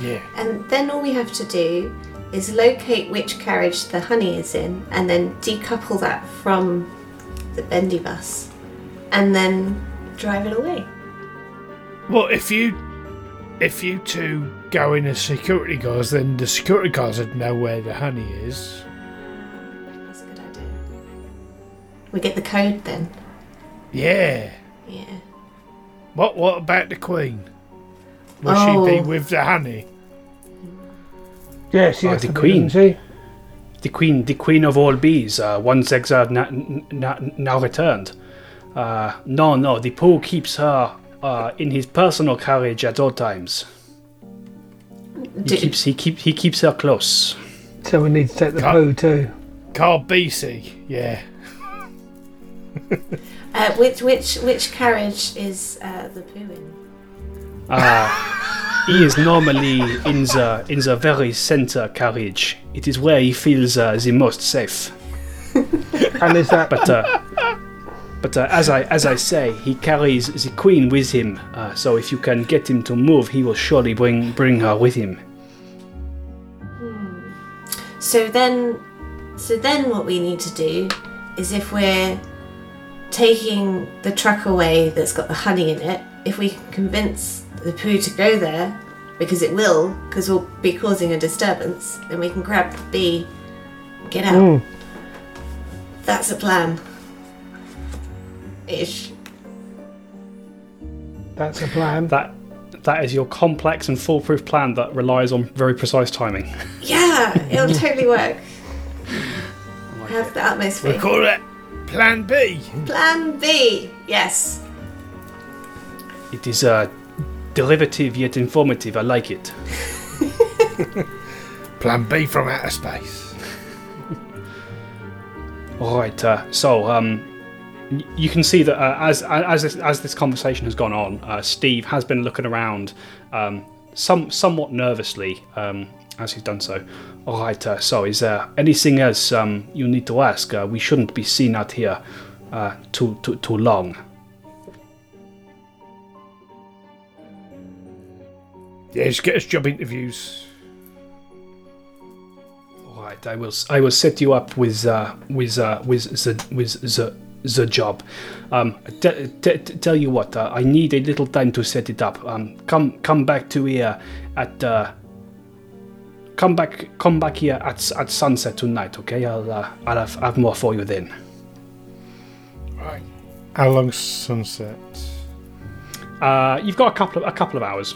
yeah. And then all we have to do is locate which carriage the honey is in, and then decouple that from the bendy bus, and then drive it away. Well, if you if you two go in as security guards, then the security guards would know where the honey is. That's a good idea. We get the code then. Yeah. Yeah. What what about the queen? Will she be Oh. with the honey? Yes, Oh, yes, the I do, Queen. isn't she? The queen, the queen of all bees, uh, once exiled, na- na- now returned. Uh, no, no, the Pooh keeps her uh, in his personal carriage at all times. He keeps he keep he keeps her close. So we need to take the Cut. Pooh too. Carl BC, yeah. uh, which which which carriage is uh, the Pooh in? Uh, he is normally in the in the very center carriage. It is where he feels uh, the most safe. And is that But uh, but uh, as I as I say, he carries the queen with him. Uh, so if you can get him to move, he will surely bring bring her with him. So then, so then what we need to do is if we're taking the truck away that's got the honey in it, if we can convince the Pooh to go there, because it will, because we'll be causing a disturbance, then we can grab the bee, get out. Mm. That's a plan. Ish. that's a plan? That that is your complex and foolproof plan that relies on very precise timing. Yeah, it'll totally work. Have the utmost We call it Plan B. Plan B. Yes. It is uh, derivative yet informative. I like it. Plan B from outer space. All right. Uh, so um, you can see that uh, as as this, as this conversation has gone on, uh, Steve has been looking around, um, some somewhat nervously um, as he's done so. All right. Uh, so is there anything else um, you need to ask? Uh, we shouldn't be seen out here uh, too too too long. Yeah, just get us job interviews. All right. I will I will set you up with uh, with uh, with the with the the job. Um, t- t- t- tell you what, uh, I need a little time to set it up. Um, come come back to here at uh, come back, come back here at at sunset tonight, okay? I'll uh, I'll have, have more for you then. Right. How long's sunset? Uh, you've got a couple of a couple of hours.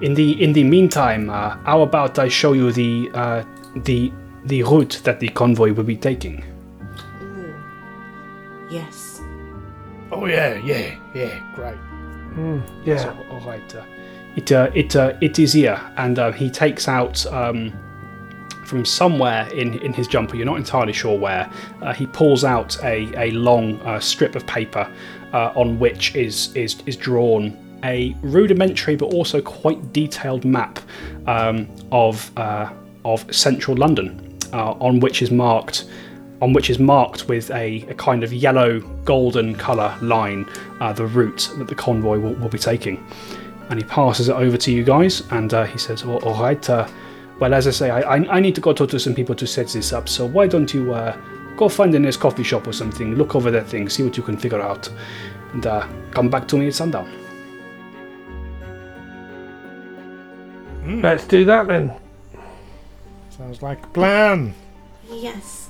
In the in the meantime, uh, how about I show you the uh, the the route that the convoy will be taking? Yes. Oh yeah, yeah, yeah. Great. Yeah. So, all right. Uh, it uh, it uh, it is here, and uh, he takes out um, from somewhere in in his jumper. You're not entirely sure where. Uh, he pulls out a a long uh, strip of paper uh, on which is is is drawn a rudimentary but also quite detailed map um, of uh, of central London, uh, on which is marked on which is marked with a, a kind of yellow golden colour line uh, the route that the convoy will, will be taking. And he passes it over to you guys, and uh, he says, "All all right. Uh, well, as I say, I, I, need to go talk to some people to set this up. So why don't you uh, go find a nice coffee shop or something, look over that thing, see what you can figure out, and come back to me at sundown." Hmm. Let's do that then. Sounds like a plan. Yes.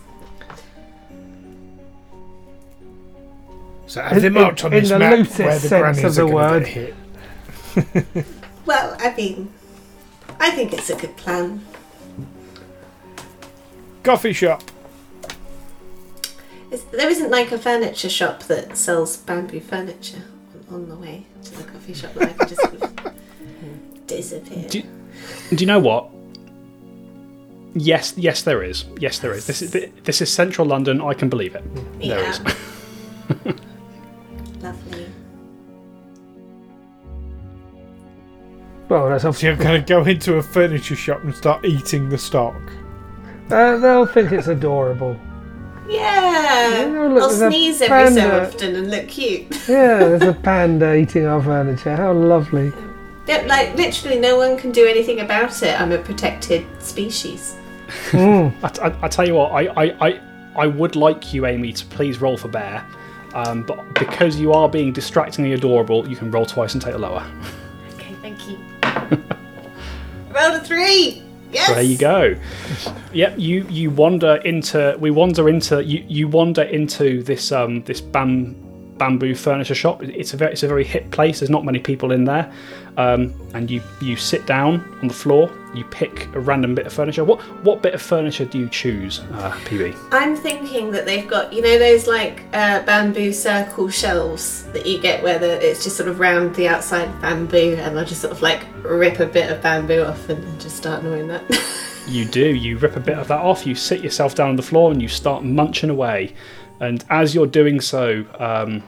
So have them In- out on in this the map loosest where the sense grannies of the are gonna word. get hit. Well, I mean, I think it's a good plan. Coffee shop. Is, there isn't like a furniture shop that sells bamboo furniture on, on the way to the coffee shop that I could just sort of disappear. Do, do you know what? Yes, yes, there is. Yes, there is. This is this is central London. I can believe it. There yeah. is. Lovely. Well, that's obviously. you're going to go into a furniture shop and start eating the stock. Uh, they'll think it's adorable. Yeah. Yeah, look, I'll sneeze every so often and look cute. Yeah, there's a panda eating our furniture. How lovely. Yeah, like literally, no one can do anything about it. I'm a protected species. Mm. I, I, I tell you what, I, I, I, I would like you, Amy, to please roll for bear. Um, but because you are being distractingly adorable, you can roll twice and take the lower. Okay, thank you. Roll a three. Yes. There you go. Yep, you you wander into we wander into you you wander into this um this bam, bamboo furniture shop. It's a very it's a very hip place. There's not many people in there, um, and you you sit down on the floor. You pick a random bit of furniture. What what bit of furniture do you choose, uh, PB? I'm thinking that they've got, you know, those like uh, bamboo circle shelves that you get where the, it's just sort of round the outside bamboo, and I just sort of like rip a bit of bamboo off and, and just start gnawing that. You do. You rip a bit of that off. You sit yourself down on the floor and you start munching away. And as you're doing so, um,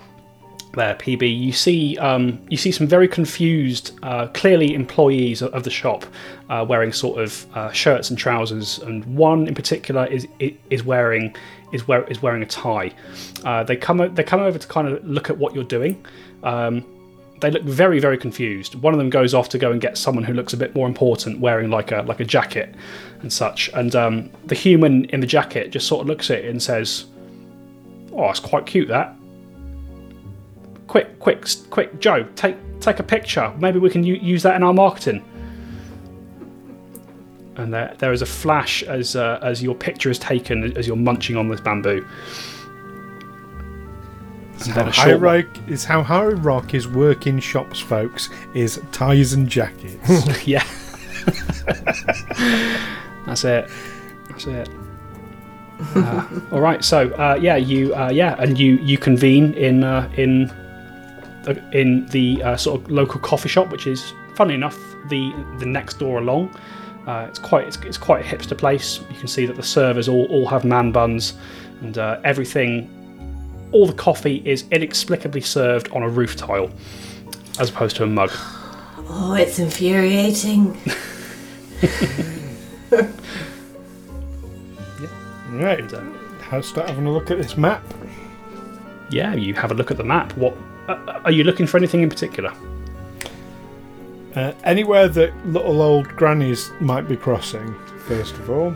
there, PB, you see um, you see some very confused, uh, clearly employees of the shop, uh, wearing sort of uh, shirts and trousers, and one in particular is is wearing is wear, is wearing a tie. Uh, they come they come over to kind of look at what you're doing. Um, they look very very confused. One of them goes off to go and get someone who looks a bit more important, wearing like a like a jacket and such. And um, the human in the jacket just sort of looks at it and says, "Oh, it's quite cute that." Quick, quick, quick, Joe, take take a picture. Maybe we can u- use that in our marketing. And there, there is a flash as uh, as your picture is taken as you're munching on this bamboo. How a short one- hierarch is how hierarch is working shops, folks. Is ties and jackets. yeah. That's it. That's it. Uh, all right. So uh, yeah, you uh, yeah, and you you convene in uh, in the- in the uh, sort of local coffee shop, which is funny enough the the next door along. Uh, it's quite it's, it's quite a hipster place. You can see that the servers all, all have man buns, and uh, everything, all the coffee is inexplicably served on a roof tile, as opposed to a mug. oh, it's infuriating. right. uh, I'll start having a look at this map. Yeah, you have a look at the map. What uh, are you looking for? Anything in particular? Uh, anywhere that little old grannies might be crossing, first of all.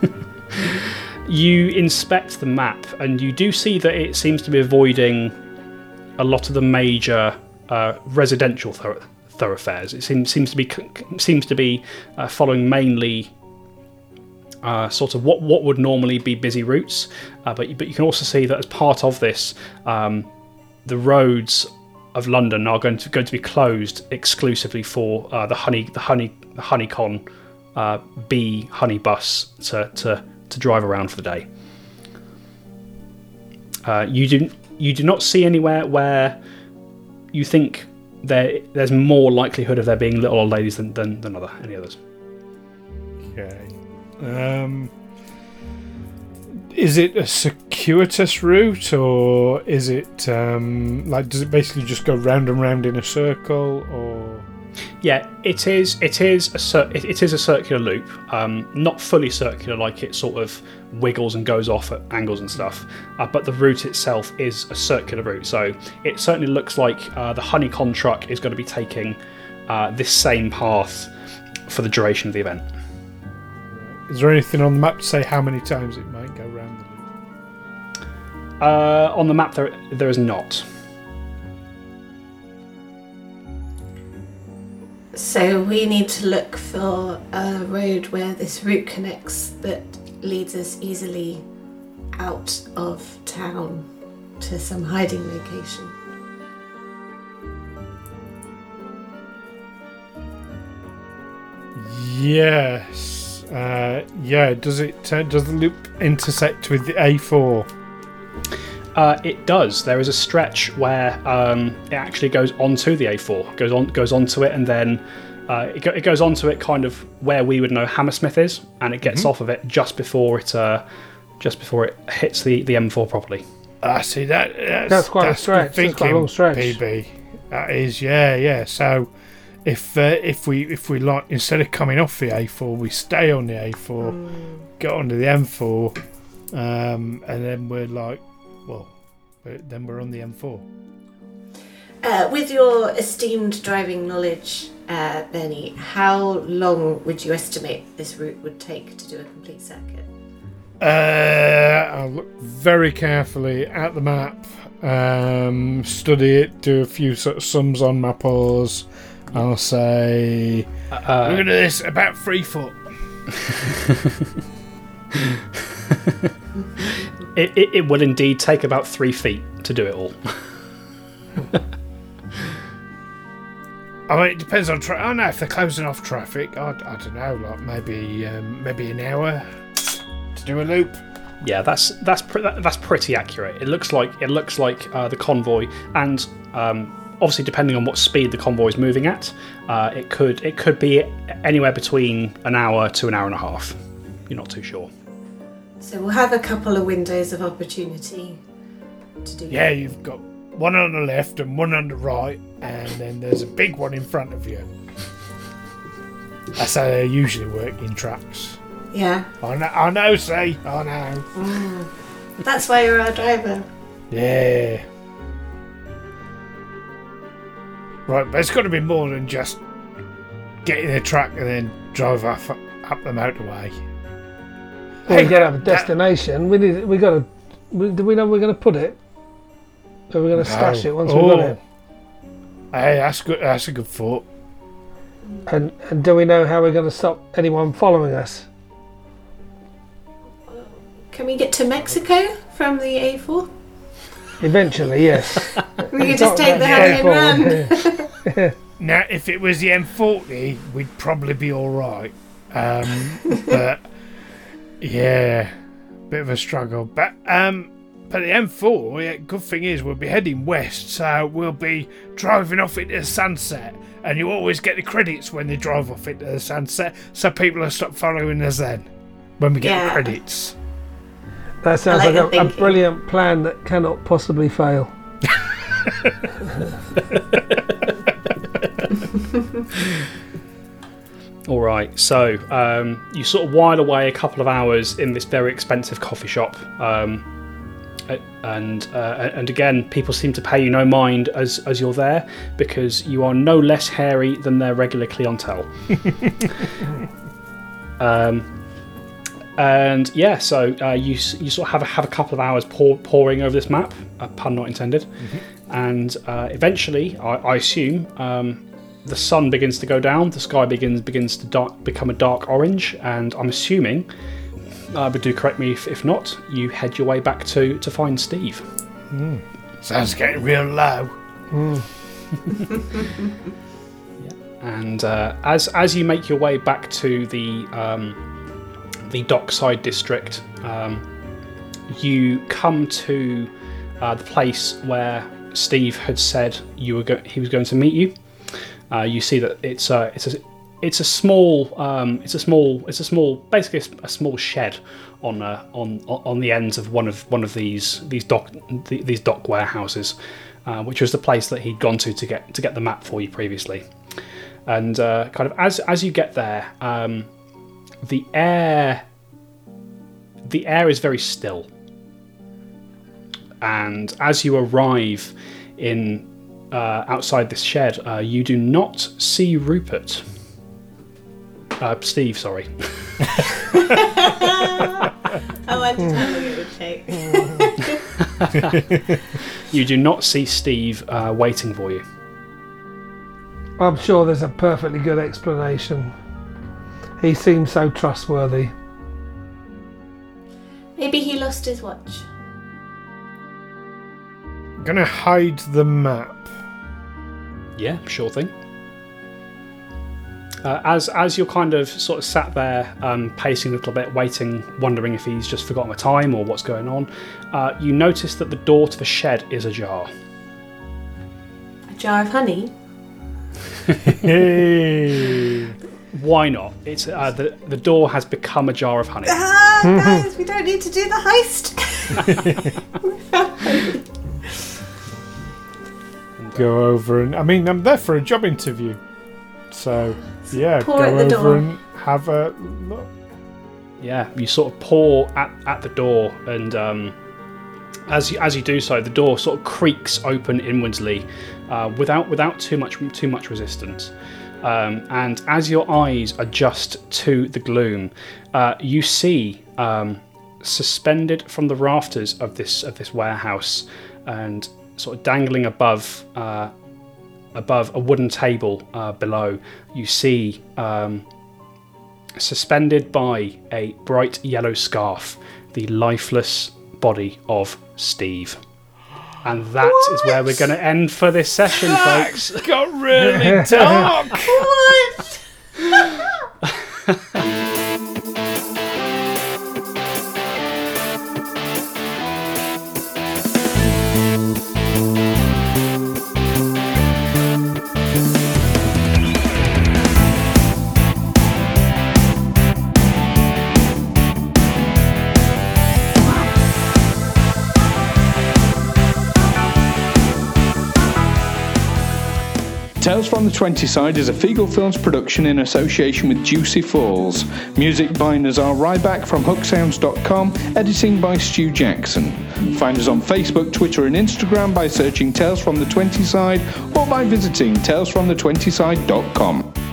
You inspect the map, and you do see that it seems to be avoiding a lot of the major uh, residential thor- thoroughfares. It seems seems to be seems to be uh, following mainly uh, sort of what what would normally be busy routes, uh, but but you can also see that as part of this, um, the roads of London are going to going to be closed exclusively for uh, the honey the honey the honeycon uh, B honey bus to, to to drive around for the day. Uh, you do you do not see anywhere where you think there there's more likelihood of there being little old ladies than than, than other any others. Okay. Um, is it a circuitous route or is it um, like does it basically just go round and round in a circle or? Yeah, it is. It is a cir- it, is a circular loop. Um, not fully circular, like it sort of wiggles and goes off at angles and stuff. Uh, but the route itself is a circular route, so it certainly looks like uh, the honeycomb truck is going to be taking uh, this same path for the duration of the event. Is there anything on the map to say how many times it might go round the loop? Uh, on the map, there there is not. So we need to look for a road where this route connects that leads us easily out of town to some hiding location. Yes. Uh, yeah. Does it? Uh, does the loop intersect with the A4? Uh, it does. There is a stretch where um, it actually goes onto the A4, goes on, goes onto it, and then uh, it, go, it goes onto it kind of where we would know Hammersmith is, and it gets off of it just before it, uh, just before it hits the, the M4 properly. I see that. That's, That's quite a good stretch. That's quite a long stretch. PB. That is, yeah, yeah. So, if uh, if we if we like instead of coming off the A4, we stay on the A4, get onto the M4, um, and then we're like, well, then we're on the M4. Uh, with your esteemed driving knowledge, uh, Benny, how long would you estimate this route would take to do a complete circuit? Uh, I'll look very carefully at the map, um, study it, do a few sort of sums on my paws. I'll say, Uh, look Uh, at this, about three foot. it, it, it will indeed take about three feet to do it all. I mean, it depends on. Tra- I don't know if they're closing off traffic. I, I don't know, like maybe um, maybe an hour to do a loop. Yeah, that's that's pre- that, that's pretty accurate. It looks like it looks like uh, the convoy, and um, obviously depending on what speed the convoy is moving at, uh, it could it could be anywhere between an hour to an hour and a half. You're not too sure. So we'll have a couple of windows of opportunity to do Yeah, you've got one on the left and one on the right, and then there's a big one in front of you. That's how they usually work in tracks. Yeah, I know, I know, see, I know. that's why you're our driver. Yeah. Right, but it's got to be more than just getting a truck and then drive up, up the motorway. Well, we Hey, got to have a that- destination. We need. We got to. we- Do we know where we're going to put it? Are we going to stash it once we've got Oh. it? Hey, that's good. That's a good thought. And and do we know how we're going to stop anyone following us? Can we get to Mexico from the A4? Eventually, yes. We could just take the hurry and run. Now, if it was the M40, we'd probably be all right. Um, but yeah, bit of a struggle. But um, but the M4, yeah, good thing is we'll be heading west, so we'll be driving off into the sunset. And you always get the credits when they drive off into the sunset, so people will stop following us then when we get Yeah. the credits. That sounds like like, a, a brilliant plan that cannot possibly fail. All right, so um, you sort of while away a couple of hours in this very expensive coffee shop, um, and uh, and again, people seem to pay you no mind as as you're there because you are no less hairy than their regular clientele. um, and yeah, so uh, you you sort of have a, have a couple of hours pour, pouring over this map, uh, pun not intended, and uh, eventually, I, I assume. Um, the sun begins to go down. The sky begins begins to dark, become a dark orange, and I'm assuming, uh, but do correct me if, if not, you head your way back to to find Steve. Sounds getting real low. And uh, as as you make your way back to the um, the dockside district, um, you come to uh, the place where Steve had said you were go- he was going to meet you. Uh, you see that it's a it's a it's a small um, it's a small it's a small basically a small shed on uh, on on the ends of one of one of these these dock th- these dock warehouses, uh, which was the place that he'd gone to to get to get the map for you previously and uh, kind of as as you get there, um, the air the air is very still, and as you arrive in uh, outside this shed, uh, you do not see Rupert. Uh, Steve, sorry. Oh, I did how long it would take. You do not see Steve uh, waiting for you. I'm sure there's a perfectly good explanation. He seems so trustworthy. Maybe he lost his watch. I'm gonna hide the map. Yeah, sure thing. Uh, as as you're kind of sort of sat there, um, pacing a little bit, waiting, wondering if he's just forgotten the time or what's going on, uh, you notice that the door to the shed is ajar. A jar of honey. Hey. Why not? It's uh, the the door has become a jar of honey. Ah, guys, we don't need to do the heist. go over and I mean I'm there for a job interview, so yeah, Pour go over door. and have a look. Yeah, you sort of pour at, at the door, and um, as you, as you do so, the door sort of creaks open inwardly, uh, without without too much too much resistance. Um, and as your eyes adjust to the gloom, uh, you see um, suspended from the rafters of this of this warehouse, and sort of dangling above uh, above a wooden table uh, below, you see. Um, suspended by a bright yellow scarf, the lifeless body of Steve. And that is where we're going to end for this session, folks. Got really dark. what? Tales from the 20 Side is a Feagle Films production in association with Juicy Falls. Music by Nazar Ryback from hooksounds.com, editing by Stu Jackson. Find us on Facebook, Twitter, and Instagram by searching Tales from the 20 Side or by visiting talesfromthe20side.com.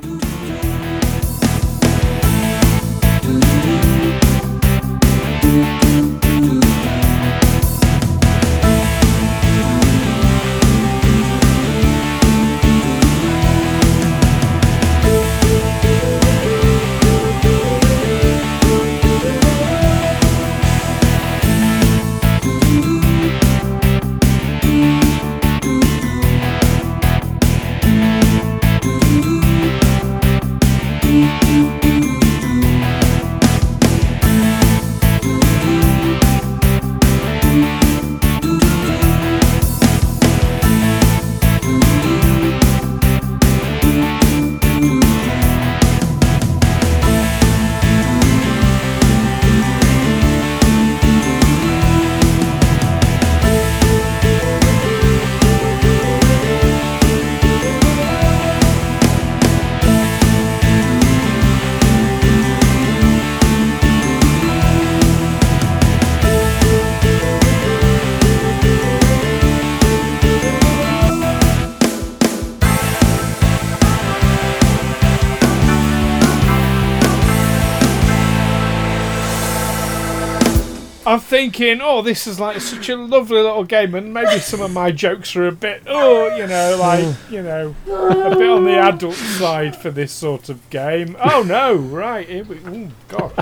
thinking, oh, this is like such a lovely little game, and maybe some of my jokes are a bit, oh, you know, like, you know, a bit on the adult side for this sort of game. Oh no, right, here we, oh god,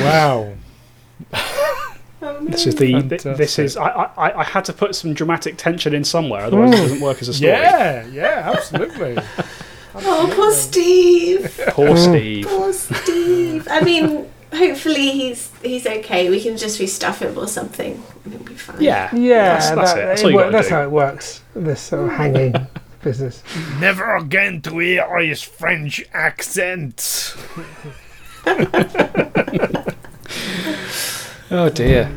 wow. This is the. th- This is. I, I. I had to put some dramatic tension in somewhere, otherwise it doesn't work as a story. Yeah, yeah, absolutely. Oh, poor Steve. Poor Steve. Poor Steve. I mean, hopefully he's he's okay. We can just restuff him or something. It'll be fine. Yeah. Yeah, That's, that's that- it. That's it all you that's how it works. This sort of hanging business. Never again to hear his French accent. Oh dear.